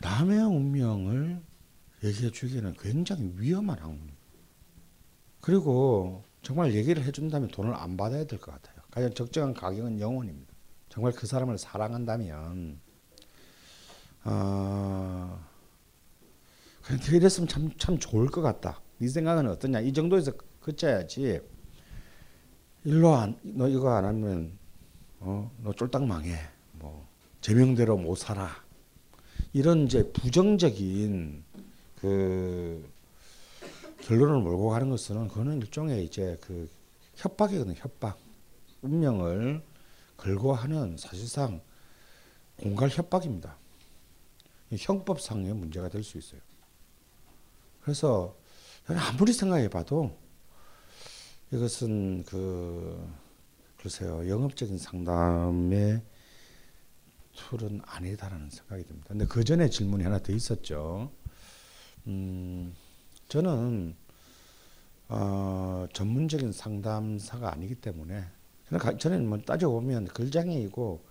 남의 운명을 얘기해 주기에는 굉장히 위험한 학문입니다. 그리고 정말 얘기를 해준다면 돈을 안 받아야 될 것 같아요. 가장 적정한 가격은 영원입니다. 정말 그 사람을 사랑한다면 어, 그렇게 이랬으면 참, 참 좋을 것 같다. 네 생각은 어떠냐? 이 정도에서 그쳐야지. 일로 안, 너 이거 안 하면 어, 너 쫄딱 망해. 뭐 제명대로 못 살아. 이런 이제 부정적인 그 결론을 몰고 가는 것은 그거는 일종의 이제 그 협박이거든요. 협박. 운명을 걸고 하는 사실상 공갈 협박입니다. 형법상의 문제가 될 수 있어요. 그래서 아무리 생각해봐도 이것은 그 글쎄요 영업적인 상담의 툴은 아니다라는 생각이 듭니다. 근데 그 전에 질문이 하나 더 있었죠. 음, 저는 어, 전문적인 상담사가 아니기 때문에 저는 뭐 따져보면 글장애이고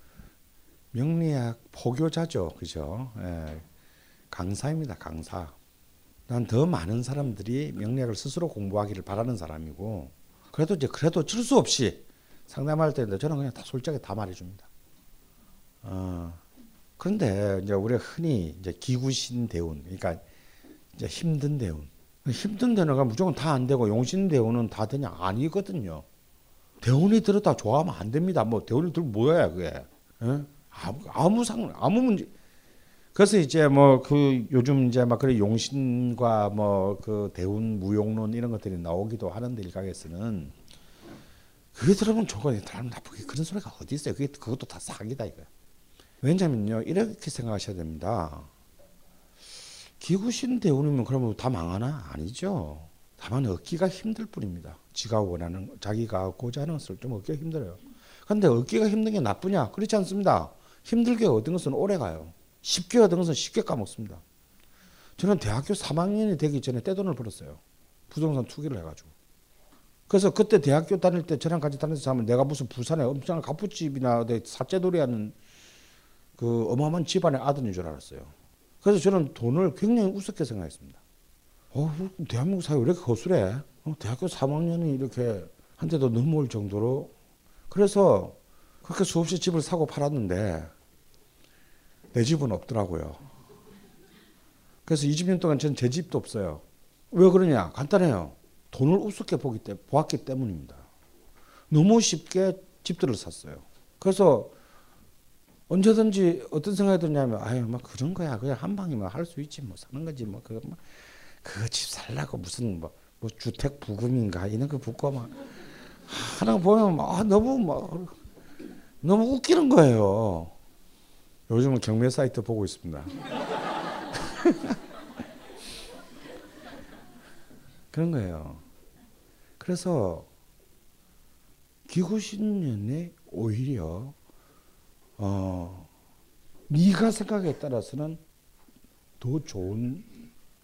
명리학 포교자죠, 그죠? 예, 강사입니다, 강사. 난 더 많은 사람들이 명리학을 스스로 공부하기를 바라는 사람이고, 그래도 이제 그래도 어쩔 수 없이 상담할 때인데 저는 그냥 다 솔직하게 다 말해줍니다. 어, 그런데 이제 우리가 흔히 이제 기구신 대운, 그러니까 이제 힘든 대운. 힘든 대우가 무조건 다 안 되고 용신 대우는 다 되냐 아니거든요. 대운이 들었다 좋아하면 안 됩니다. 뭐 대운이 들 뭐야 그게? 에? 아무 아무 상 아무 문제. 그래서 이제 뭐 그 요즘 이제 막 그래 용신과 뭐 그 대운 무용론 이런 것들이 나오기도 하는데 일각에서는 그게 들으면 저거 사람 나쁘게 그런 소리가 어디 있어요? 그게 그것도 다 사기다 이거. 왜냐면요 이렇게 생각하셔야 됩니다. 기구신 대운이면 그러면 다 망하나 아니죠. 다만 얻기가 힘들 뿐입니다. 지가 원하는 자기가 고자 하는 것을 좀 얻기가 힘들어요. 근데 얻기가 힘든 게 나쁘냐? 그렇지 않습니다. 힘들게 얻은 것은 오래 가요. 쉽게 얻은 것은 쉽게 까먹습니다. 저는 대학교 3학년이 되기 전에 떼돈을 벌었어요. 부동산 투기를 해가지고. 그래서 그때 대학교 다닐 때 저랑 같이 다니면서 하면 내가 무슨 부산에 엄청난 가푸집이나 사채돌이 하는 그 어마어마한 집안의 아들인 줄 알았어요. 그래서 저는 돈을 굉장히 우습게 생각했습니다. 어, 대한민국 사회 왜 이렇게 거슬해? 어, 대학교 3학년이 이렇게 한테도 넘어올 정도로 그래서 그렇게 수없이 집을 사고 팔았는데 내 집은 없더라고요. 그래서 20년 동안 저는 제 집도 없어요. 왜 그러냐? 간단해요. 돈을 우습게 보기 때, 보았기 때문입니다. 너무 쉽게 집들을 샀어요. 그래서 언제든지 어떤 생각이 드냐면 아유 막 그런 거야 그냥 한 방이면 할 수 있지 뭐 사는 거지 뭐 그거 뭐 그거 집 살라고 무슨 뭐, 뭐 주택 부금인가 이런 거 붙고 막 하나 보면 막 아, 너무 막 너무 웃기는 거예요. 요즘은 경매 사이트 보고 있습니다. [LAUGHS] 그런 거예요. 그래서 기구신년에 오히려 어 네가 생각에 따라서는 더 좋은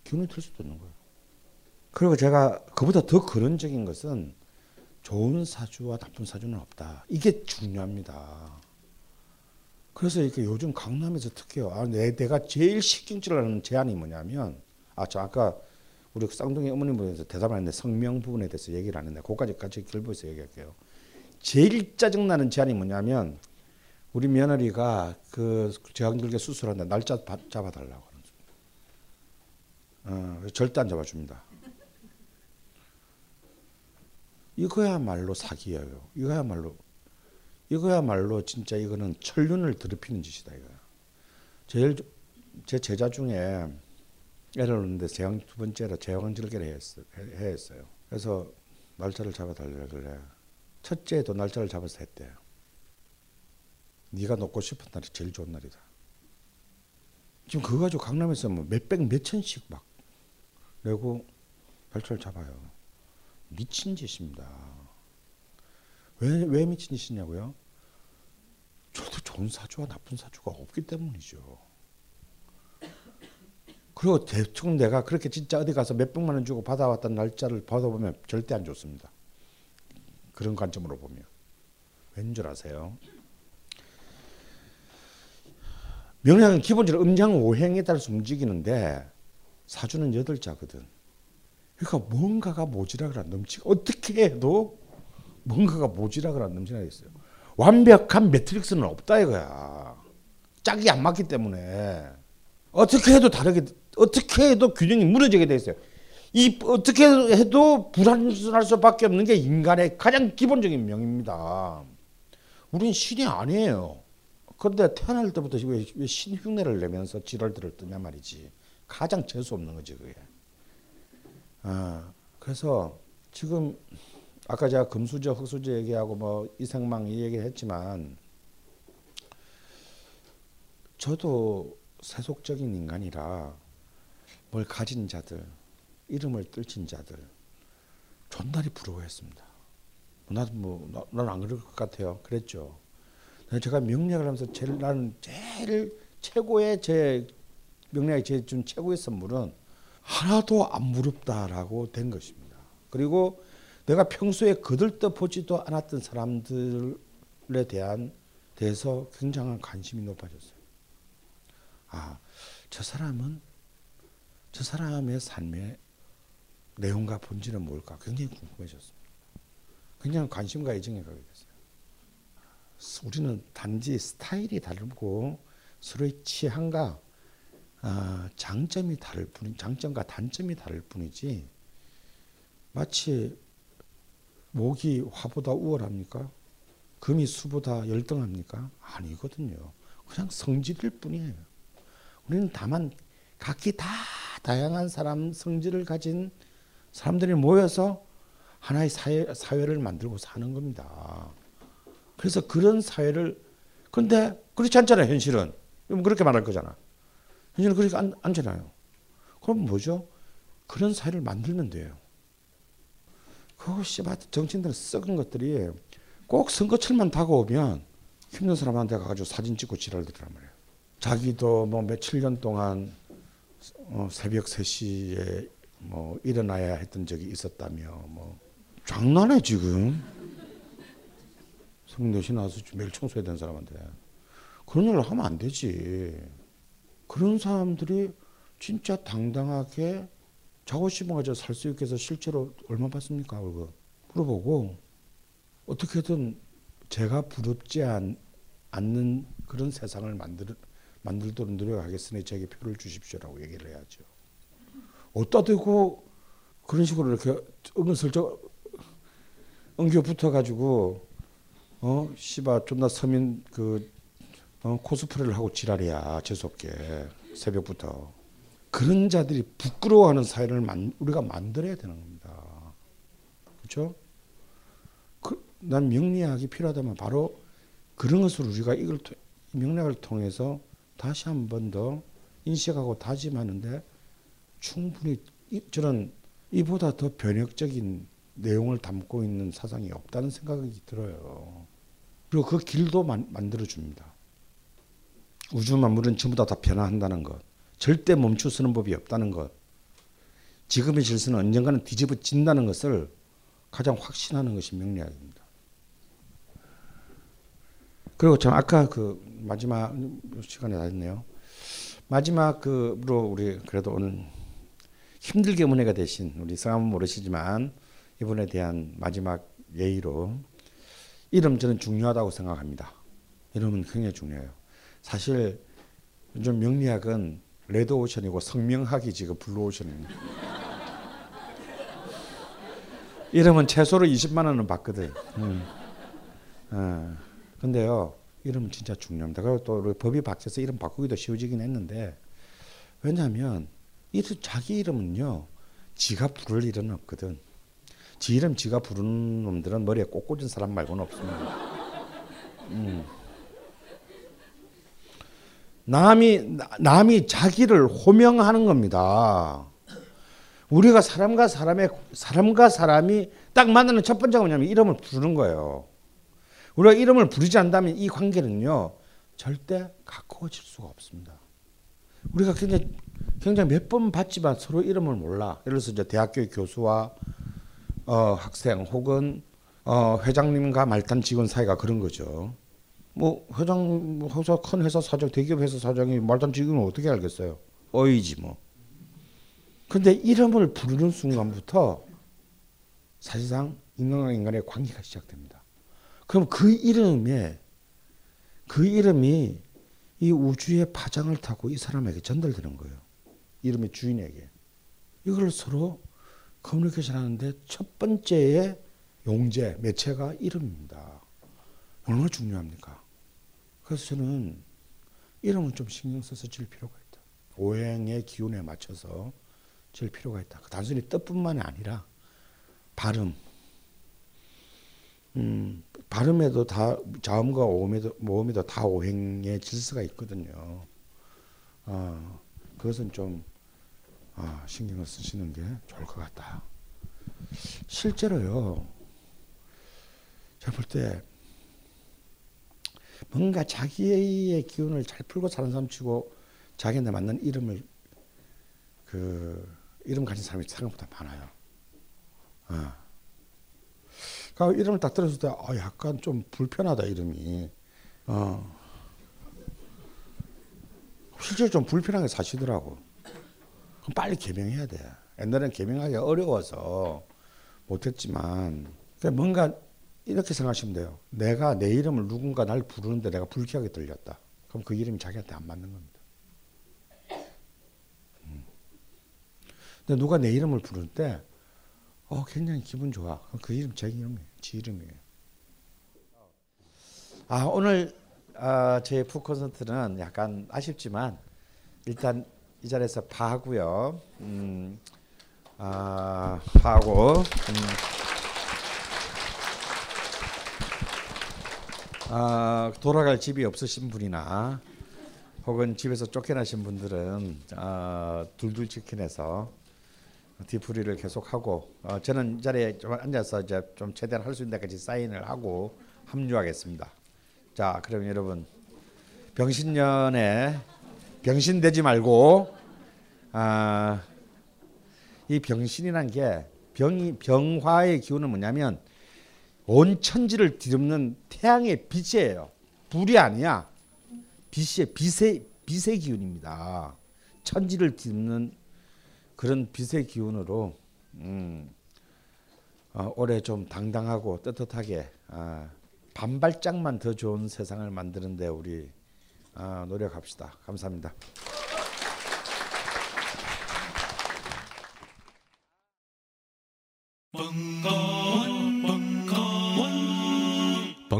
기운이 들 수도 있는 거예요. 그리고 제가 그보다 더 근원적인 것은 좋은 사주와 나쁜 사주는 없다. 이게 중요합니다. 그래서 이렇게 요즘 강남에서 특히요. 아, 내, 내가 제일 신경질하는 제안이 뭐냐면, 아, 저 아까 우리 쌍둥이 어머님 분에서 대답을 했는데 성명 부분에 대해서 얘기를 안 했는데, 그까지 같이 결부해서 얘기할게요. 제일 짜증나는 제안이 뭐냐면, 우리 며느리가 그 제왕절개 수술한다 날짜 잡아달라고 하는 어, 절대 안 잡아줍니다. 이거야말로 사기예요. 이거야말로 이거야말로 진짜 이거는 천륜을 더럽히는 짓이다 이거. 제일 제 제자 중에 애를 낳는데 제왕 두 번째로 제왕절개를 했어, 했어요. 그래서 날짜를 잡아 달라 그래. 첫째도 날짜를 잡아서 했대요. 네가 놓고 싶은 날이 제일 좋은 날이다. 지금 그거 가지고 강남에서 뭐 몇백 몇천씩 막 내고 발차를 잡아요. 미친 짓입니다. 왜, 왜 미친 짓이냐고요? 저도 좋은 사주와 나쁜 사주가 없기 때문이죠. 그리고 대충 내가 그렇게 진짜 어디 가서 몇 백만 원 주고 받아왔던 날짜를 받아보면 절대 안 좋습니다. 그런 관점으로 보면. 왠 줄 아세요? 명량은 기본적으로 음양 오행에 따라서 움직이는데 사주는 여덟 자거든. 그러니까 뭔가가 모지락을 안 넘치. 어떻게 해도 뭔가가 모지락을 안 넘치나 있어요. 완벽한 매트릭스는 없다 이거야. 짝이 안 맞기 때문에. 어떻게 해도 다르게 어떻게 해도 균형이 무너지게 돼 있어요. 이 어떻게 해도 불완전할 수밖에 없는 게 인간의 가장 기본적인 명입니다. 우린 신이 아니에요. 그런데 태어날 때부터 왜, 왜 신흉내를 내면서 지랄들을 뜨냐 말이지. 가장 재수 없는 거지 그게. 아, 그래서 지금 아까 제가 금수저, 흑수저 얘기하고 뭐 이생망 이 얘기를 했지만 저도 세속적인 인간이라 뭘 가진 자들, 이름을 떨친 자들 존나리 부러워했습니다. 나도 뭐 난 안 그럴 것 같아요. 그랬죠. 제가 명리학을 하면서 제일 나는 제일 최고의 제 명리학이 제준 최고의 선물은 하나도 안 무릅다라고 된 것입니다. 그리고 내가 평소에 거들떠 보지도 않았던 사람들에 대한 대해서 굉장한 관심이 높아졌어요. 아, 저 사람은 저 사람의 삶의 내용과 본질은 뭘까 굉장히 궁금해졌습니다. 굉장히 관심과 애정에 가게 됐어요. 우리는 단지 스타일이 다르고 서로의 취향과 아, 장점이 다를 뿐, 장점과 단점이 다를 뿐이지 마치 목이 화보다 우월합니까? 금이 수보다 열등합니까? 아니거든요. 그냥 성질일 뿐이에요. 우리는 다만 각기 다 다양한 사람 성질을 가진 사람들이 모여서 하나의 사회, 사회를 만들고 사는 겁니다. 그래서 그런 사회를 근데 그렇지 않잖아요 현실은 그렇게 말할 거잖아 현실은 그렇게 안, 않잖아요 그럼 뭐죠 그런 사회를 만들면 돼요 그것이 정치인들은 썩은 것들이 꼭 선거철만 다가오면 힘든 사람한테 가가지고 사진 찍고 지랄들이란 말이에요. 자기도 뭐 며칠 년 동안 어, 새벽 3시에 뭐 일어나야 했던 적이 있었다며 뭐 장난해 지금. 성경 대신 나와서 매일 청소해야 되는 사람한테. 그런 일을 하면 안 되지. 그런 사람들이 진짜 당당하게 자고심을 가지고 살수 있게 해서 실제로 얼마 받습니까? 월급 물어보고 어떻게든 제가 부럽지 않, 않는 그런 세상을 만들 만들도록 노력하겠으니 제게 표를 주십시오라고 얘기를 해야죠. 어디다 대고 그런 식으로 이렇게 은근슬쩍 엉겨 붙어가지고 어 씨바 존나 서민 그 어, 코스프레를 하고 지랄이야. 재수없게 새벽부터 그런 자들이 부끄러워하는 사회를 만, 우리가 만들어야 되는 겁니다. 그렇죠? 그, 난 명리학이 필요하다면 바로 그런 것을 우리가 이걸 명리학을 통해서 다시 한 번 더 인식하고 다짐하는데 충분히 저는 이보다 더 변혁적인 내용을 담고 있는 사상이 없다는 생각이 들어요. 그리고 그 길도 만, 만들어 줍니다. 우주 만물은 전부 다, 다 변화한다는 것. 절대 멈추서는 법이 없다는 것. 지금의 질서는 언젠가는 뒤집어진다는 것을 가장 확신하는 것이 명리학입니다. 그리고 참 아까 그 마지막 시간에 다 됐네요. 마지막으로 우리 그래도 오늘 힘들게 문해가 되신 우리 성함은 모르시지만 이분에 대한 마지막 예의로 이름 저는 중요하다고 생각합니다. 이름은 굉장히 중요해요. 사실 요즘 명리학은 레드 오션이고 성명학이 지금 블루 오션입니다. 이름은 최소로 20만 원은 받거든. 음. 어. 근데요, 이름은 진짜 중요합니다. 그리고 또 법이 바뀌어서 이름 바꾸기도 쉬워지긴 했는데, 왜냐하면 이 자기 이름은요, 지가 부를 일은 없거든. 지 이름 지가 부르는 놈들은 머리에 꼭 꽂은 사람 말고는 없습니다. 음. 남이 남이 자기를 호명하는 겁니다. 우리가 사람과 사람의 사람과 사람이 딱 만나는 첫 번째가 뭐냐면 이름을 부르는 거예요. 우리가 이름을 부르지 않다면 이 관계는요 절대 가까워질 수가 없습니다. 우리가 굉장히 굉장히 몇 번 봤지만 서로 이름을 몰라. 예를 들어서 이제 대학교 교수와 어, 학생 혹은 어, 회장님과 말단 직원 사이가 그런 거죠. 뭐 회장 회사 큰 회사 사장 대기업 회사 사장이 말단 직원을 어떻게 알겠어요? 어이지 뭐. 근데 이름을 부르는 순간부터 사실상 인간과 인간의 관계가 시작됩니다. 그럼 그 이름에 그 이름이 이 우주의 파장을 타고 이 사람에게 전달되는 거예요. 이름의 주인에게. 이걸 서로 커뮤니케이션 하는데 첫 번째의 용제, 매체가 이름입니다. 얼마나 중요합니까? 그래서 저는 이름은 좀 신경 써서 질 필요가 있다. 오행의 기운에 맞춰서 질 필요가 있다. 단순히 뜻뿐만이 아니라 발음, 음, 발음에도 다 자음과 오음에도 모음에도 다 오행의 질서가 있거든요. 어, 그것은 좀 아, 신경을 쓰시는 게 좋을 것 같다. 실제로요. 제가 볼 때 뭔가 자기의 기운을 잘 풀고 사는 사람 치고 자기한테 맞는 이름을 그 이름 가진 사람이 생각보다 많아요. 어. 그 이름을 딱 들었을 때, 아, 약간 좀 불편하다, 이름이. 어. 실제로 좀 불편하게 사시더라고. 그럼 빨리 개명해야 돼. 옛날엔 개명하기 어려워서 못했지만, 그러니까 뭔가 이렇게 생각하시면 돼요. 내가 내 이름을 누군가 날 부르는데 내가 불쾌하게 들렸다. 그럼 그 이름이 자기한테 안 맞는 겁니다. 음. 근데 누가 내 이름을 부를 때, 어, 굉장히 기분 좋아. 그 이름 제 이름이에요. 지 이름이에요. 아, 오늘 어, 제 푸콘서트는 약간 아쉽지만 일단 이 자리에서 파고요. 음, 아, 파고. 음, 아, 돌아갈 집이 없으신 분이나 혹은 집에서 쫓겨나신 분들은 아, 둘둘 치킨에서 뒤풀이를 계속하고 어, 저는 이 자리에 좀 앉아서 이제 좀 최대한 할 수 있는 데까지 사인을 하고 합류하겠습니다. 자, 그럼 여러분 병신년에 병신되지 말고 아, 이 병신이란 게 병이 병화의 기운은 뭐냐면 온 천지를 뒤덮는 태양의 빛이에요. 불이 아니야. 빛의 빛의 빛의 기운입니다. 천지를 뒤덮는 그런 빛의 기운으로 음, 어, 올해 좀 당당하고 떳떳하게 아, 반발짝만 더 좋은 세상을 만드는데 우리 아, 노력합시다. 감사합니다.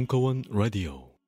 벙커원 라디오.